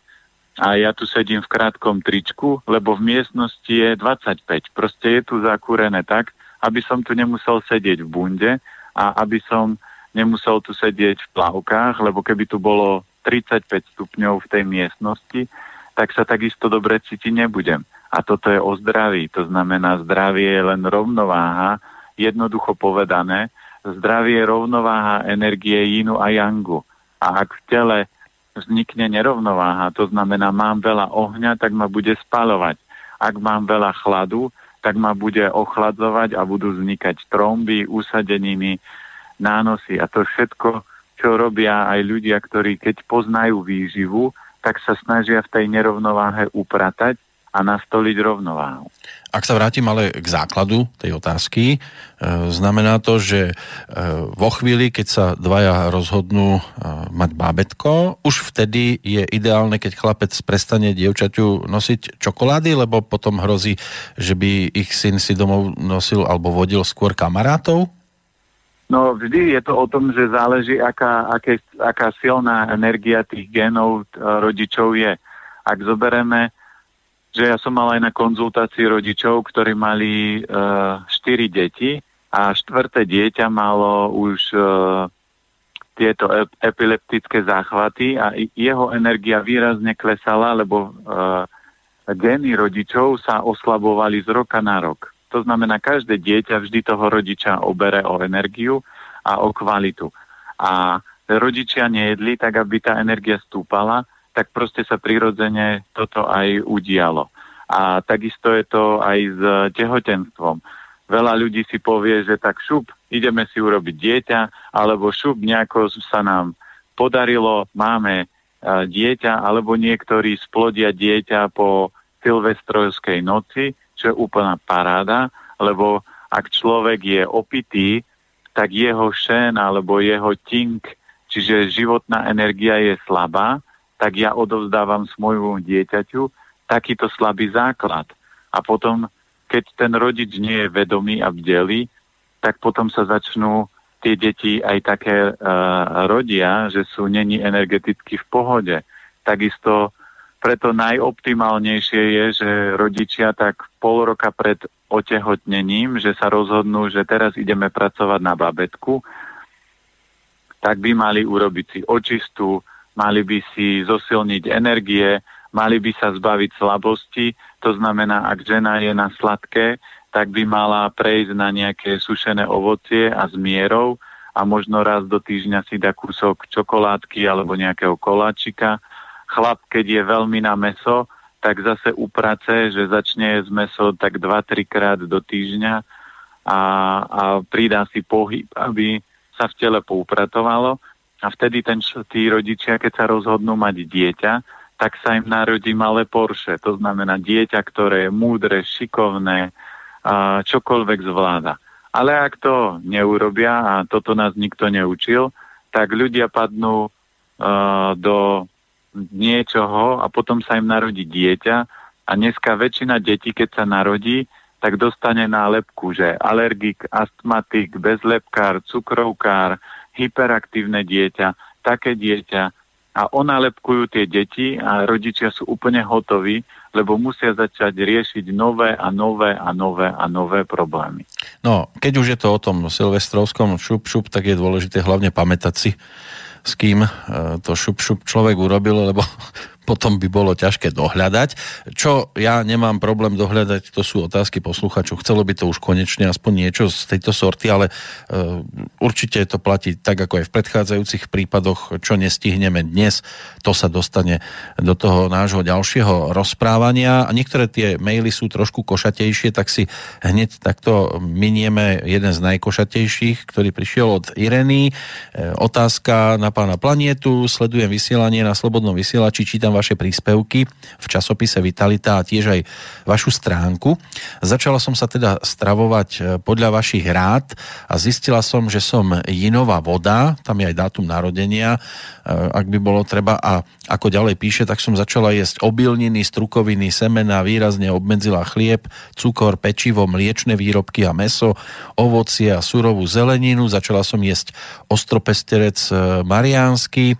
a ja tu sedím v krátkom tričku, lebo v miestnosti je 25. Proste je tu zakúrené tak, aby som tu nemusel sedieť v bunde a aby som nemusel tu sedieť v plavkách, lebo keby tu bolo 35 stupňov v tej miestnosti, tak sa takisto dobre cítiť nebudem. A toto je o zdraví. To znamená, zdravie je len rovnováha, jednoducho povedané, zdravie rovnováha energie Yinu a Yangu. A ak v tele vznikne nerovnováha, to znamená, mám veľa ohňa, tak ma bude spalovať. Ak mám veľa chladu, tak ma bude ochladzovať a budú vznikať tromby, usadeniny, nánosy a to všetko, čo robia aj ľudia, ktorí keď poznajú výživu, tak sa snažia v tej nerovnováhe upratať a nastoliť rovnováhu. Ak sa vrátim ale k základu tej otázky, e, znamená to, že e, vo chvíli, keď sa dvaja rozhodnú e, mať bábetko, už vtedy je ideálne, keď chlapec prestane dievčaťu nosiť čokolády, lebo potom hrozí, že by ich syn si domov nosil alebo vodil skôr kamarátov? No vždy je to o tom, že záleží, aká, aké, aká silná energia tých genov rodičov je. Ak zoberieme že ja som mal aj na konzultácii rodičov, ktorí mali uh, štyri deti a štvrté dieťa malo už uh, tieto epileptické záchvaty a jeho energia výrazne klesala, lebo uh, geny rodičov sa oslabovali z roka na rok. To znamená, každé dieťa vždy toho rodiča obere o energiu a o kvalitu. A rodičia nejedli tak, aby tá energia stúpala, tak proste sa prirodzene toto aj udialo. A takisto je to aj s tehotenstvom. Veľa ľudí si povie, že tak šup, ideme si urobiť dieťa, alebo šup nejako sa nám podarilo, máme dieťa, alebo niektorí splodia dieťa po silvestrovskej noci, čo je úplná paráda, lebo ak človek je opitý, tak jeho šen alebo jeho tink, čiže životná energia je slabá tak ja odovzdávam svojmu dieťaťu takýto slabý základ. A potom, keď ten rodič nie je vedomý a bdelý, tak potom sa začnú tie deti aj také uh, rodia, že sú není energeticky v pohode. Takisto preto najoptimálnejšie je, že rodičia tak pol roka pred otehotnením, že sa rozhodnú, že teraz ideme pracovať na babetku, tak by mali urobiť si očistu, mali by si zosilniť energie, mali by sa zbaviť slabosti, to znamená, ak žena je na sladké, tak by mala prejsť na nejaké sušené ovocie a s mierou a možno raz do týždňa si dá kúsok čokoládky alebo nejakého koláčika chlap, keď je veľmi na meso, tak zase uprace, že začne jesť meso tak 2-3 krát do týždňa a, a pridá si pohyb, aby sa v tele poupratovalo. A vtedy ten, tí rodičia, keď sa rozhodnú mať dieťa, tak sa im narodí malé Porsche. To znamená dieťa, ktoré je múdre, šikovné, čokoľvek zvláda. Ale ak to neurobia, a toto nás nikto neučil, tak ľudia padnú uh, do niečoho a potom sa im narodí dieťa a dneska väčšina detí, keď sa narodí, tak dostane nálepku, že alergik, astmatik, bezlepkár, cukrovkár, hyperaktívne dieťa, také dieťa. A onálepkujú tie deti a rodičia sú úplne hotoví, lebo musia začať riešiť nové a nové a nové a nové problémy. No, keď už je to o tom silvestrovskom šup, šup, tak je dôležité hlavne pamätať si, s kým e, to šup, šup človek urobil, lebo potom by bolo ťažké dohľadať. Čo ja nemám problém dohľadať, to sú otázky posluchačov. Chcelo by to už konečne aspoň niečo z tejto sorty, ale uh, určite to platí tak, ako aj v predchádzajúcich prípadoch, čo nestihneme dnes, to sa dostane do toho nášho ďalšieho rozprávania. A niektoré tie maily sú trošku košatejšie, tak si hneď takto minieme jeden z najkošatejších, ktorý prišiel od Ireny. E, otázka na pána Planietu. Sledujem vysielanie na Slobodnom vysielači, čítam čítam vaše príspevky v časopise Vitalita a tiež aj vašu stránku. Začala som sa teda stravovať e, podľa vašich rád a zistila som, že som jinová voda, tam je aj dátum narodenia, e, ak by bolo treba a ako ďalej píše, tak som začala jesť obilniny, strukoviny, semena, výrazne obmedzila chlieb, cukor, pečivo, mliečne výrobky a meso, ovocie a surovú zeleninu, začala som jesť ostropesterec e, mariánsky,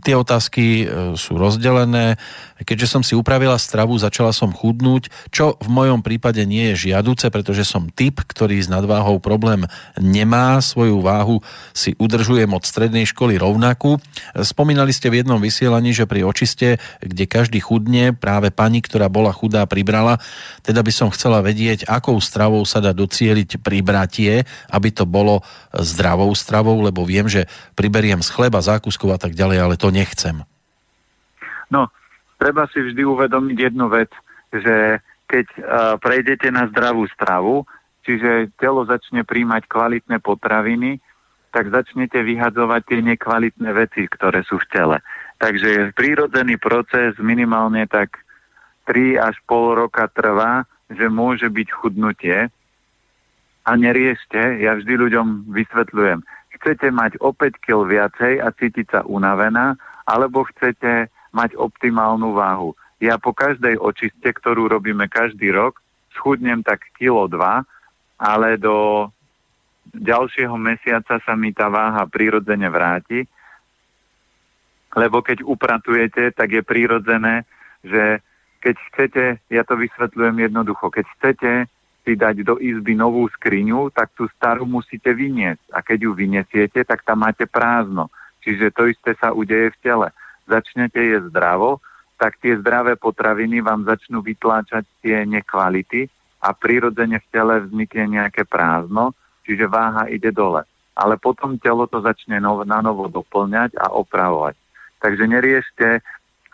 tie otázky e, sú rozdelené. Keďže som si upravila stravu, začala som chudnúť, čo v mojom prípade nie je žiaduce, pretože som typ, ktorý s nadváhou problém nemá. Svoju váhu si udržujem od strednej školy rovnakú. Spomínali ste v jednom vysielaní, že pri očiste, kde každý chudne, práve pani, ktorá bola chudá, pribrala. Teda by som chcela vedieť, akou stravou sa dá docieliť pribratie, aby to bolo zdravou stravou, lebo viem, že priberiem z chleba, zákuskov a tak ďalej, ale to nechcem. No, treba si vždy uvedomiť jednu vec, že keď uh, prejdete na zdravú stravu, čiže telo začne príjmať kvalitné potraviny, tak začnete vyhadzovať tie nekvalitné veci, ktoré sú v tele. Takže prírodzený proces minimálne tak 3 až pol roka trvá, že môže byť chudnutie. A neriešte, ja vždy ľuďom vysvetľujem, chcete mať o 5 kg viacej a cítiť sa unavená, alebo chcete mať optimálnu váhu. Ja po každej očiste, ktorú robíme každý rok, schudnem tak kilo 2, ale do ďalšieho mesiaca sa mi tá váha prirodzene vráti, lebo keď upratujete, tak je prirodzené, že keď chcete, ja to vysvetľujem jednoducho, keď chcete si dať do izby novú skriňu, tak tú starú musíte vyniesť. A keď ju vyniesiete, tak tam máte prázdno. Čiže to isté sa udeje v tele. Začnete jesť zdravo, tak tie zdravé potraviny vám začnú vytláčať tie nekvality a prirodzene v tele vznikne nejaké prázdno, čiže váha ide dole. Ale potom telo to začne nov, na novo doplňať a opravovať. Takže neriešte,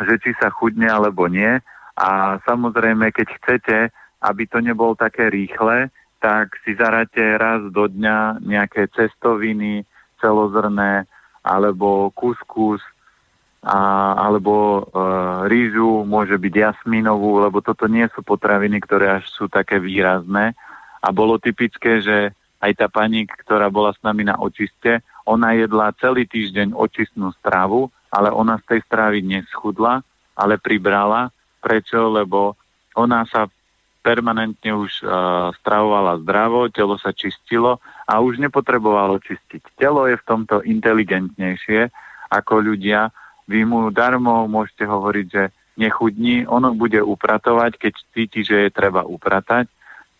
že či sa chudne alebo nie. A samozrejme, keď chcete, aby to nebolo také rýchle, tak si zaráte raz do dňa nejaké cestoviny celozrné alebo kuskus a, alebo e, rýžu, môže byť jasminovú, lebo toto nie sú potraviny, ktoré až sú také výrazné. A bolo typické, že aj tá pani, ktorá bola s nami na očiste, ona jedla celý týždeň očistnú stravu, ale ona z tej stravy neschudla, ale pribrala. Prečo? Lebo ona sa permanentne už uh, stravovala zdravo, telo sa čistilo a už nepotrebovalo čistiť. Telo je v tomto inteligentnejšie ako ľudia. Vy mu darmo môžete hovoriť, že nechudni, ono bude upratovať, keď cíti, že je treba upratať.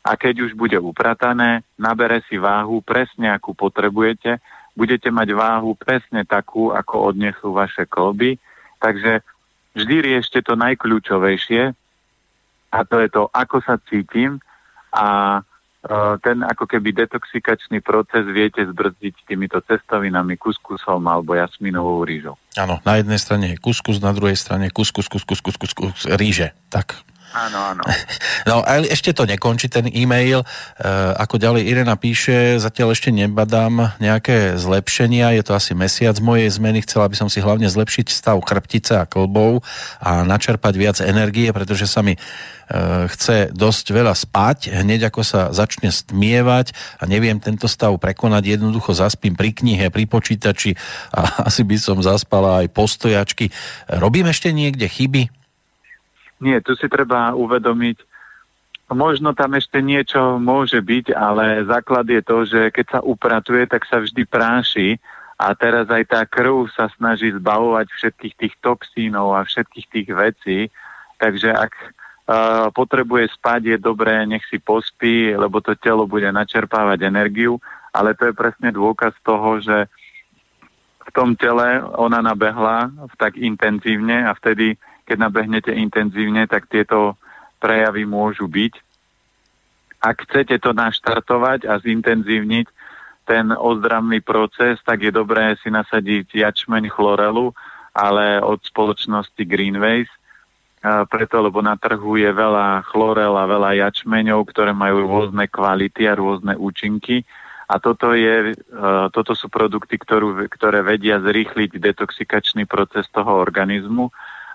A keď už bude upratané, nabere si váhu presne, akú potrebujete, budete mať váhu presne takú, ako odnesú vaše kolby, takže vždy riešte to najkľúčovejšie a to je to, ako sa cítim a ten ako keby detoxikačný proces viete zbrzdiť týmito cestovinami, kuskusom alebo jasminovou rýžou. Áno, na jednej strane je kuskus, na druhej strane kuskus, kuskus, kuskus, kuskus, ríže. Tak. Áno, áno. No ale ešte to nekončí ten e-mail. E, ako ďalej Irena píše, zatiaľ ešte nebadám nejaké zlepšenia, je to asi mesiac mojej zmeny, chcela by som si hlavne zlepšiť stav chrbtice a klbov a načerpať viac energie, pretože sa mi e, chce dosť veľa spať, hneď ako sa začne stmievať a neviem tento stav prekonať, jednoducho zaspím pri knihe, pri počítači a asi by som zaspala aj postojačky. Robím ešte niekde chyby? Nie, tu si treba uvedomiť, možno tam ešte niečo môže byť, ale základ je to, že keď sa upratuje, tak sa vždy práši a teraz aj tá krv sa snaží zbavovať všetkých tých toxínov a všetkých tých vecí, takže ak uh, potrebuje spať, je dobré, nech si pospí, lebo to telo bude načerpávať energiu, ale to je presne dôkaz toho, že v tom tele ona nabehla tak intenzívne a vtedy keď nabehnete intenzívne, tak tieto prejavy môžu byť. Ak chcete to naštartovať a zintenzívniť ten ozdravný proces, tak je dobré si nasadiť jačmeň chlorelu, ale od spoločnosti Greenways, preto, lebo na trhu je veľa chlorel a veľa jačmeňov, ktoré majú rôzne kvality a rôzne účinky. A toto, je, toto sú produkty, ktorú, ktoré vedia zrýchliť detoxikačný proces toho organizmu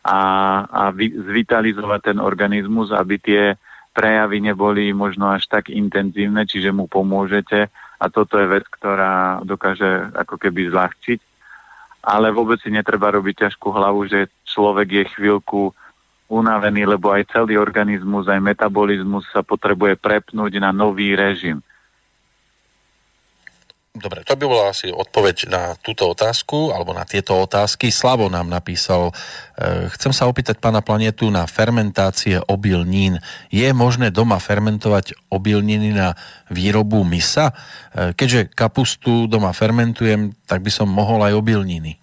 a, a vy, zvitalizovať ten organizmus, aby tie prejavy neboli možno až tak intenzívne, čiže mu pomôžete a toto je vec, ktorá dokáže ako keby zľahčiť. Ale vôbec si netreba robiť ťažkú hlavu, že človek je chvíľku unavený, lebo aj celý organizmus, aj metabolizmus sa potrebuje prepnúť na nový režim. Dobre, to by bola asi odpoveď na túto otázku, alebo na tieto otázky. Slavo nám napísal, e, chcem sa opýtať pána Planetu na fermentácie obilnín. Je možné doma fermentovať obilniny na výrobu misa? E, keďže kapustu doma fermentujem, tak by som mohol aj obilniny.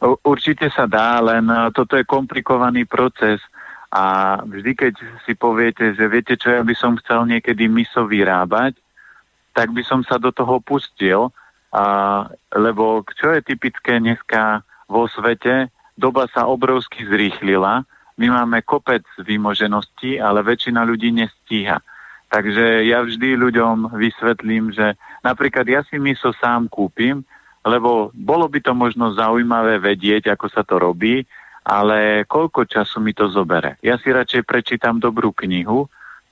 Určite sa dá, len e, toto je komplikovaný proces a vždy, keď si poviete, že viete čo, ja by som chcel niekedy miso vyrábať, tak by som sa do toho pustil, a, lebo čo je typické dneska vo svete, doba sa obrovsky zrýchlila, my máme kopec výmožeností, ale väčšina ľudí nestíha. Takže ja vždy ľuďom vysvetlím, že napríklad ja si miso sám kúpim, lebo bolo by to možno zaujímavé vedieť, ako sa to robí, ale koľko času mi to zobere. Ja si radšej prečítam dobrú knihu,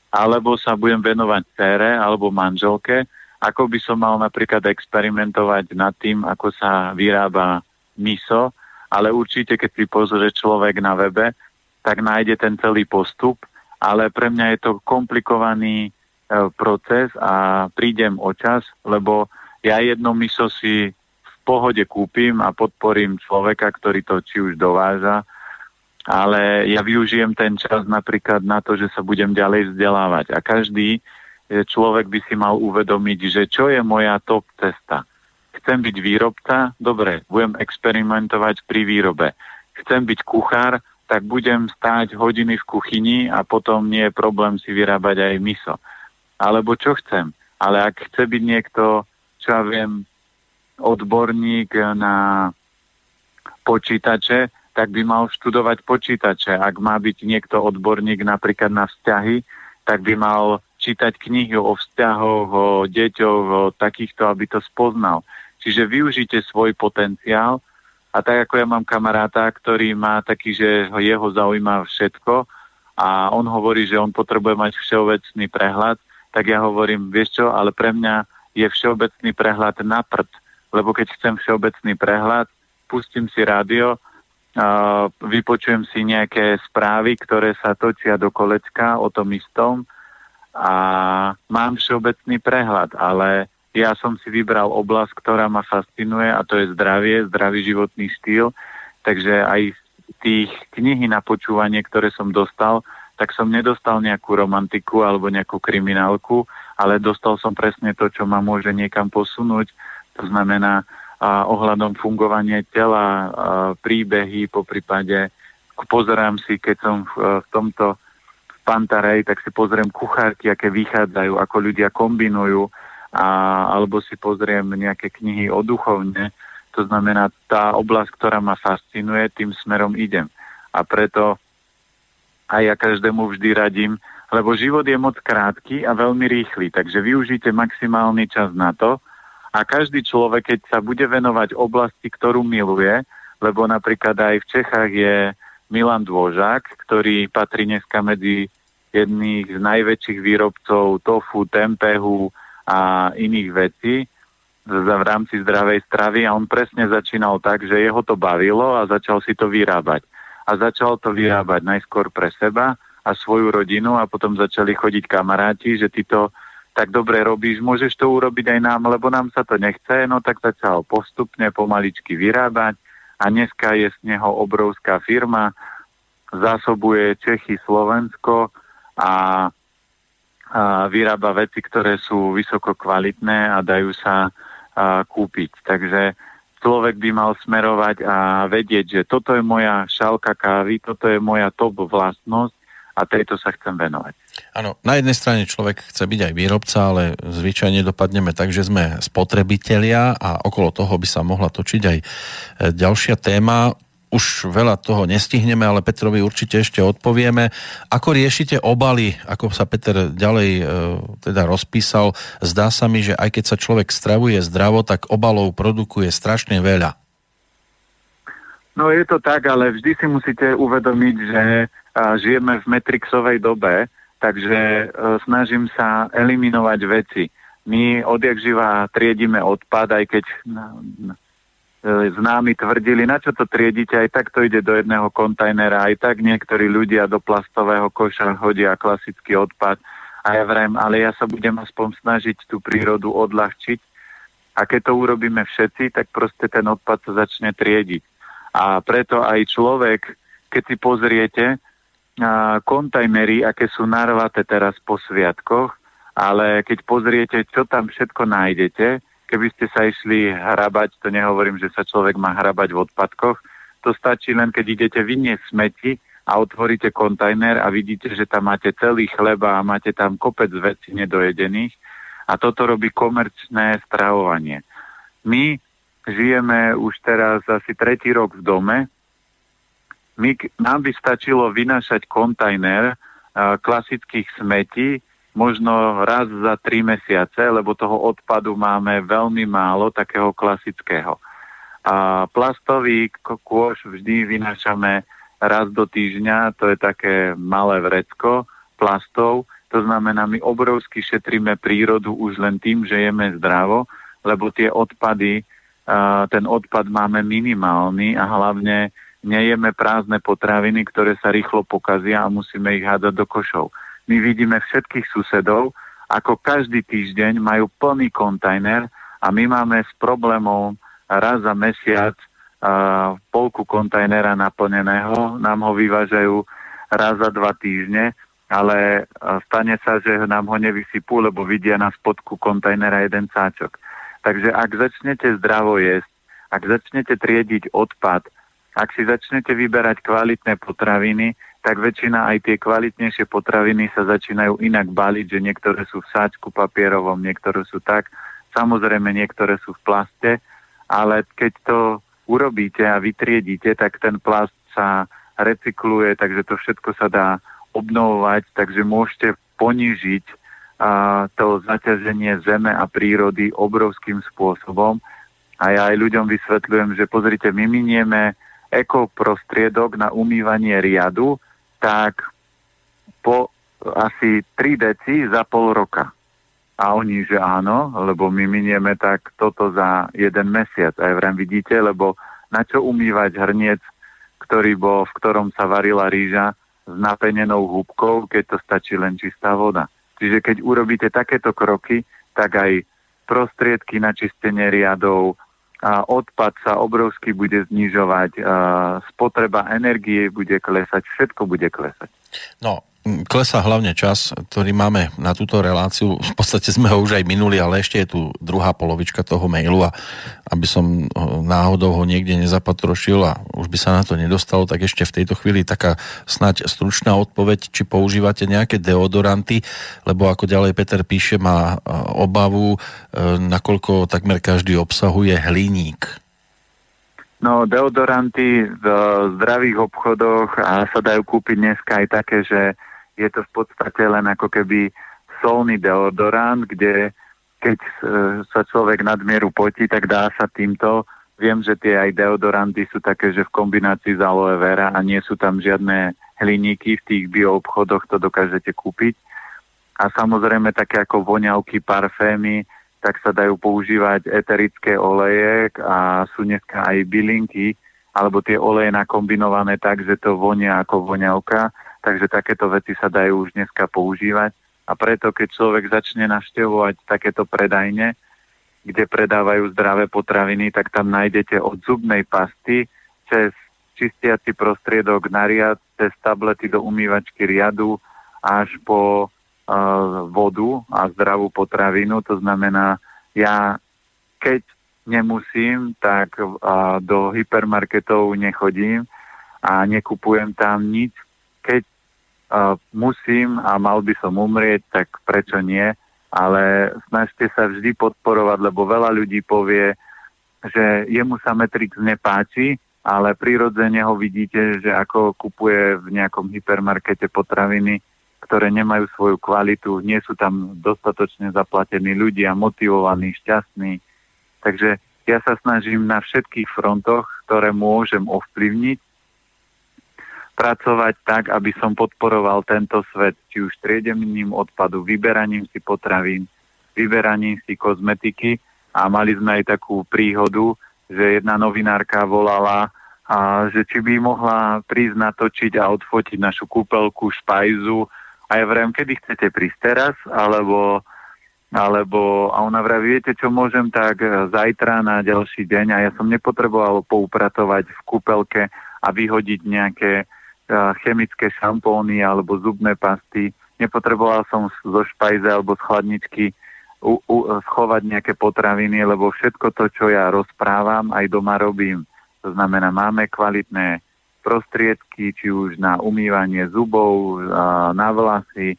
alebo sa budem venovať cére alebo manželke, ako by som mal napríklad experimentovať nad tým, ako sa vyrába miso, ale určite, keď si pozrie človek na webe, tak nájde ten celý postup, ale pre mňa je to komplikovaný e, proces a prídem o čas, lebo ja jedno miso si v pohode kúpim a podporím človeka, ktorý to či už dováža, ale ja využijem ten čas napríklad na to, že sa budem ďalej vzdelávať. A každý človek by si mal uvedomiť, že čo je moja top cesta. Chcem byť výrobca, dobre, budem experimentovať pri výrobe. Chcem byť kuchár, tak budem stáť hodiny v kuchyni a potom nie je problém si vyrábať aj miso. Alebo čo chcem. Ale ak chce byť niekto, čo ja viem, odborník na počítače, tak by mal študovať počítače. Ak má byť niekto odborník napríklad na vzťahy, tak by mal čítať knihy o vzťahoch, o deťoch, o takýchto, aby to spoznal. Čiže využite svoj potenciál a tak ako ja mám kamaráta, ktorý má taký, že ho jeho zaujíma všetko a on hovorí, že on potrebuje mať všeobecný prehľad, tak ja hovorím, vieš čo, ale pre mňa je všeobecný prehľad na prd, lebo keď chcem všeobecný prehľad, pustím si rádio vypočujem si nejaké správy, ktoré sa točia do kolečka o tom istom a mám všeobecný prehľad, ale ja som si vybral oblasť, ktorá ma fascinuje a to je zdravie, zdravý životný štýl. Takže aj tých knihy na počúvanie, ktoré som dostal, tak som nedostal nejakú romantiku alebo nejakú kriminálku, ale dostal som presne to, čo ma môže niekam posunúť. To znamená a, ohľadom fungovania tela, a, príbehy, po prípade pozerám si, keď som v, v tomto Pantarej, tak si pozriem kuchárky, aké vychádzajú, ako ľudia kombinujú, a, alebo si pozriem nejaké knihy o duchovne. To znamená, tá oblasť, ktorá ma fascinuje, tým smerom idem. A preto aj ja každému vždy radím, lebo život je moc krátky a veľmi rýchly, takže využite maximálny čas na to a každý človek, keď sa bude venovať oblasti, ktorú miluje, lebo napríklad aj v Čechách je Milan Dvožák, ktorý patrí dneska medzi jedných z najväčších výrobcov tofu, tempehu a iných vecí v rámci zdravej stravy a on presne začínal tak, že jeho to bavilo a začal si to vyrábať. A začal to vyrábať najskôr pre seba a svoju rodinu a potom začali chodiť kamaráti, že ty to tak dobre robíš, môžeš to urobiť aj nám, lebo nám sa to nechce, no tak začal postupne pomaličky vyrábať a dneska je z neho obrovská firma, zásobuje Čechy, Slovensko a, a vyrába veci, ktoré sú vysoko kvalitné a dajú sa a, kúpiť. Takže človek by mal smerovať a vedieť, že toto je moja šálka kávy, toto je moja top vlastnosť a tejto sa chcem venovať. Áno, na jednej strane človek chce byť aj výrobca, ale zvyčajne dopadneme tak, že sme spotrebitelia a okolo toho by sa mohla točiť aj e, ďalšia téma už veľa toho nestihneme, ale Petrovi určite ešte odpovieme. Ako riešite obaly, ako sa Peter ďalej e, teda rozpísal, zdá sa mi, že aj keď sa človek stravuje zdravo, tak obalov produkuje strašne veľa. No je to tak, ale vždy si musíte uvedomiť, že a, žijeme v Matrixovej dobe, takže e, snažím sa eliminovať veci. My odjak živa triedime odpad, aj keď E, známi tvrdili, na čo to triedite, aj tak to ide do jedného kontajnera, aj tak niektorí ľudia do plastového koša hodia klasický odpad. A ja vrajím, ale ja sa budem aspoň snažiť tú prírodu odľahčiť. A keď to urobíme všetci, tak proste ten odpad sa začne triediť. A preto aj človek, keď si pozriete, kontajnery, aké sú narvaté teraz po sviatkoch, ale keď pozriete, čo tam všetko nájdete, keby ste sa išli hrabať, to nehovorím, že sa človek má hrabať v odpadkoch, to stačí len, keď idete vyniesť smeti a otvoríte kontajner a vidíte, že tam máte celý chleba a máte tam kopec vecí nedojedených. A toto robí komerčné stravovanie. My žijeme už teraz asi tretí rok v dome, my, nám by stačilo vynášať kontajner klasických smetí, možno raz za tri mesiace, lebo toho odpadu máme veľmi málo, takého klasického. A plastový kôš vždy vynášame raz do týždňa, to je také malé vrecko plastov, to znamená, my obrovsky šetríme prírodu už len tým, že jeme zdravo, lebo tie odpady, ten odpad máme minimálny a hlavne nejeme prázdne potraviny, ktoré sa rýchlo pokazia a musíme ich hádať do košov. My vidíme všetkých susedov, ako každý týždeň majú plný kontajner a my máme s problémom raz za mesiac uh, polku kontajnera naplneného, nám ho vyvážajú raz za dva týždne, ale uh, stane sa, že nám ho nevysypú, lebo vidia na spodku kontajnera jeden sáčok. Takže ak začnete zdravo jesť, ak začnete triediť odpad, ak si začnete vyberať kvalitné potraviny, tak väčšina aj tie kvalitnejšie potraviny sa začínajú inak baliť, že niektoré sú v sáčku papierovom, niektoré sú tak, samozrejme niektoré sú v plaste, ale keď to urobíte a vytriedíte, tak ten plast sa recykluje, takže to všetko sa dá obnovovať, takže môžete ponížiť a, to zaťaženie zeme a prírody obrovským spôsobom. A ja aj ľuďom vysvetľujem, že pozrite, my minieme ekoprostriedok na umývanie riadu, tak po asi 3 deci za pol roka. A oni, že áno, lebo my minieme tak toto za jeden mesiac. A ja vidíte, lebo na čo umývať hrniec, ktorý bol, v ktorom sa varila rýža s napenenou húbkou, keď to stačí len čistá voda. Čiže keď urobíte takéto kroky, tak aj prostriedky na čistenie riadov, odpad sa obrovsky bude znižovať, spotreba energie bude klesať, všetko bude klesať. No, klesá hlavne čas, ktorý máme na túto reláciu. V podstate sme ho už aj minuli, ale ešte je tu druhá polovička toho mailu a aby som náhodou ho niekde nezapatrošil a už by sa na to nedostalo, tak ešte v tejto chvíli taká snať stručná odpoveď, či používate nejaké deodoranty, lebo ako ďalej Peter píše, má e, obavu, e, nakoľko takmer každý obsahuje hliník. No, deodoranty v zdravých obchodoch a sa dajú kúpiť dneska aj také, že je to v podstate len ako keby solný deodorant, kde keď e, sa človek nadmieru potí, tak dá sa týmto. Viem, že tie aj deodoranty sú také, že v kombinácii s aloe vera a nie sú tam žiadne hliníky v tých bioobchodoch, to dokážete kúpiť. A samozrejme také ako voňavky, parfémy, tak sa dajú používať eterické oleje a sú dneska aj bylinky, alebo tie oleje nakombinované tak, že to vonia ako voňavka takže takéto veci sa dajú už dneska používať a preto, keď človek začne navštevovať takéto predajne, kde predávajú zdravé potraviny, tak tam nájdete od zubnej pasty cez čistiaci prostriedok na riad, cez tablety do umývačky riadu až po uh, vodu a zdravú potravinu. To znamená, ja keď nemusím, tak uh, do hypermarketov nechodím a nekupujem tam nič, keď uh, musím a mal by som umrieť, tak prečo nie? Ale snažte sa vždy podporovať, lebo veľa ľudí povie, že jemu sa Matrix nepáči, ale prirodzene ho vidíte, že ako kupuje v nejakom hypermarkete potraviny, ktoré nemajú svoju kvalitu, nie sú tam dostatočne zaplatení ľudia, motivovaní, šťastní. Takže ja sa snažím na všetkých frontoch, ktoré môžem ovplyvniť, pracovať tak, aby som podporoval tento svet, či už triedením odpadu, vyberaním si potravín, vyberaním si kozmetiky. A mali sme aj takú príhodu, že jedna novinárka volala, a že či by mohla prísť natočiť a odfotiť našu kúpelku, špajzu. A ja vrem, kedy chcete prísť teraz, alebo, alebo a ona vraví, viete čo, môžem tak zajtra na ďalší deň. A ja som nepotreboval poupratovať v kúpelke a vyhodiť nejaké chemické šampóny alebo zubné pasty. Nepotreboval som zo špajze alebo z chladničky u, u, schovať nejaké potraviny, lebo všetko to, čo ja rozprávam, aj doma robím. To znamená, máme kvalitné prostriedky, či už na umývanie zubov, na vlasy,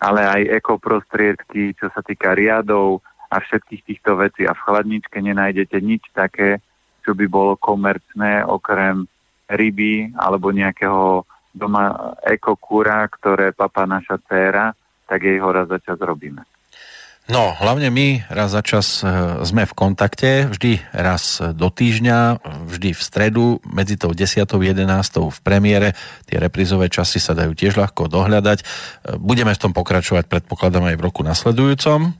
ale aj ekoprostriedky, čo sa týka riadov a všetkých týchto vecí. A v chladničke nenájdete nič také, čo by bolo komerčné, okrem ryby alebo nejakého doma ekokúra, ktoré papá naša dcéra, tak jej ho raz za čas robíme. No, hlavne my raz za čas e, sme v kontakte, vždy raz do týždňa, vždy v stredu, medzi tou 10. a 11. v premiére. Tie reprizové časy sa dajú tiež ľahko dohľadať. E, budeme v tom pokračovať, predpokladám, aj v roku nasledujúcom.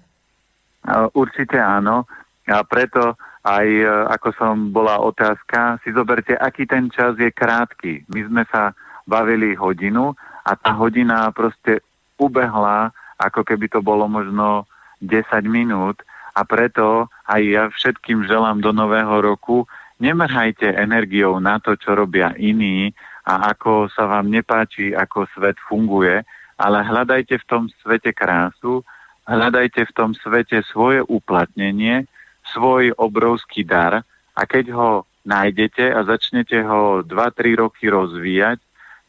Určite áno. A preto aj e, ako som bola otázka, si zoberte, aký ten čas je krátky. My sme sa bavili hodinu a tá hodina proste ubehla, ako keby to bolo možno 10 minút a preto aj ja všetkým želám do nového roku, nemrhajte energiou na to, čo robia iní a ako sa vám nepáči, ako svet funguje, ale hľadajte v tom svete krásu, hľadajte v tom svete svoje uplatnenie, svoj obrovský dar a keď ho nájdete a začnete ho 2-3 roky rozvíjať,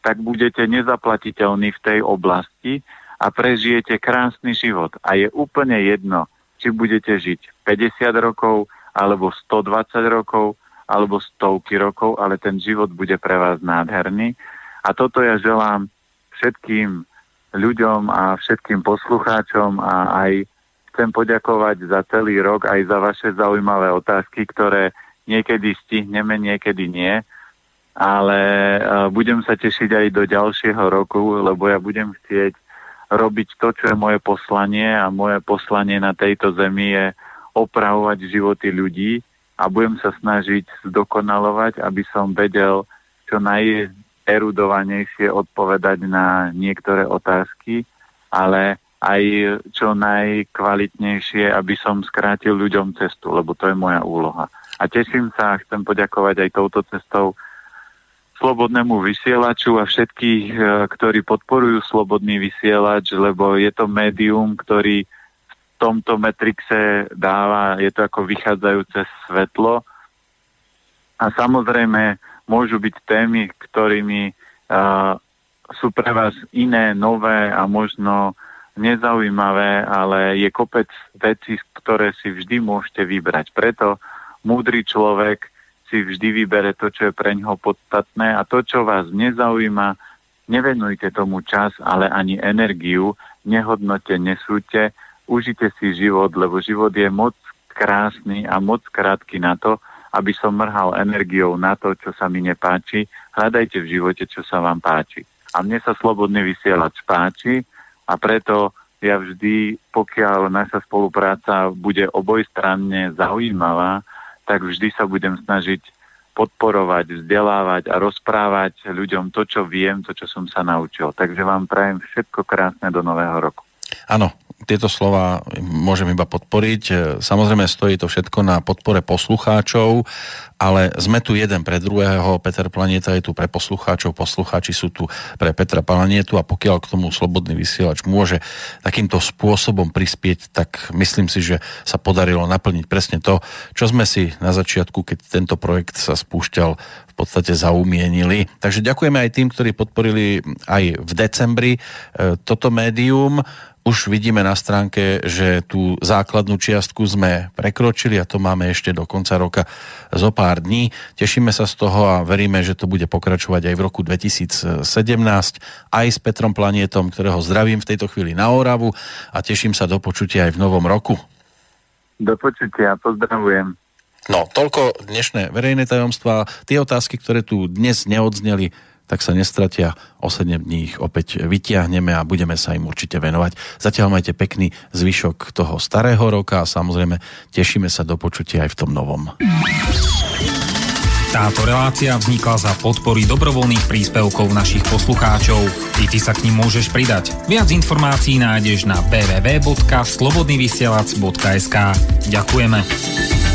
tak budete nezaplatiteľní v tej oblasti a prežijete krásny život. A je úplne jedno, či budete žiť 50 rokov, alebo 120 rokov, alebo stovky rokov, ale ten život bude pre vás nádherný. A toto ja želám všetkým ľuďom a všetkým poslucháčom a aj chcem poďakovať za celý rok aj za vaše zaujímavé otázky, ktoré niekedy stihneme, niekedy nie. Ale uh, budem sa tešiť aj do ďalšieho roku, lebo ja budem chcieť robiť to, čo je moje poslanie a moje poslanie na tejto zemi je opravovať životy ľudí a budem sa snažiť zdokonalovať, aby som vedel čo najerudovanejšie odpovedať na niektoré otázky, ale aj čo najkvalitnejšie, aby som skrátil ľuďom cestu, lebo to je moja úloha. A teším sa a chcem poďakovať aj touto cestou slobodnému vysielaču a všetkých, e, ktorí podporujú slobodný vysielač, lebo je to médium, ktorý v tomto metrixe dáva, je to ako vychádzajúce svetlo. A samozrejme môžu byť témy, ktorými uh, sú pre vás iné, nové a možno nezaujímavé, ale je kopec vecí, ktoré si vždy môžete vybrať. Preto múdry človek si vždy vybere to, čo je pre ňoho podstatné a to, čo vás nezaujíma, nevenujte tomu čas, ale ani energiu, nehodnote, nesúďte, užite si život, lebo život je moc krásny a moc krátky na to, aby som mrhal energiou na to, čo sa mi nepáči. Hľadajte v živote, čo sa vám páči. A mne sa slobodný vysielač páči a preto ja vždy, pokiaľ naša spolupráca bude obojstranne zaujímavá, tak vždy sa budem snažiť podporovať, vzdelávať a rozprávať ľuďom to, čo viem, to, čo som sa naučil. Takže vám prajem všetko krásne do nového roku. Áno, tieto slova môžem iba podporiť. Samozrejme stojí to všetko na podpore poslucháčov, ale sme tu jeden pre druhého. Peter Planeta je tu pre poslucháčov, poslucháči sú tu pre Petra Planetu a pokiaľ k tomu slobodný vysielač môže takýmto spôsobom prispieť, tak myslím si, že sa podarilo naplniť presne to, čo sme si na začiatku, keď tento projekt sa spúšťal, v podstate zaumienili. Takže ďakujeme aj tým, ktorí podporili aj v decembri e, toto médium už vidíme na stránke, že tú základnú čiastku sme prekročili a to máme ešte do konca roka zo pár dní. Tešíme sa z toho a veríme, že to bude pokračovať aj v roku 2017 aj s Petrom Planietom, ktorého zdravím v tejto chvíli na Oravu a teším sa do počutia aj v novom roku. Do počutia, pozdravujem. No, toľko dnešné verejné tajomstvá. Tie otázky, ktoré tu dnes neodzneli, tak sa nestratia. O 7 dní ich opäť vytiahneme a budeme sa im určite venovať. Zatiaľ majte pekný zvyšok toho starého roka a samozrejme tešíme sa do počutia aj v tom novom. Táto relácia vznikla za podpory dobrovoľných príspevkov našich poslucháčov. I ty sa k ním môžeš pridať. Viac informácií nájdeš na www.slobodnyvysielac.sk Ďakujeme.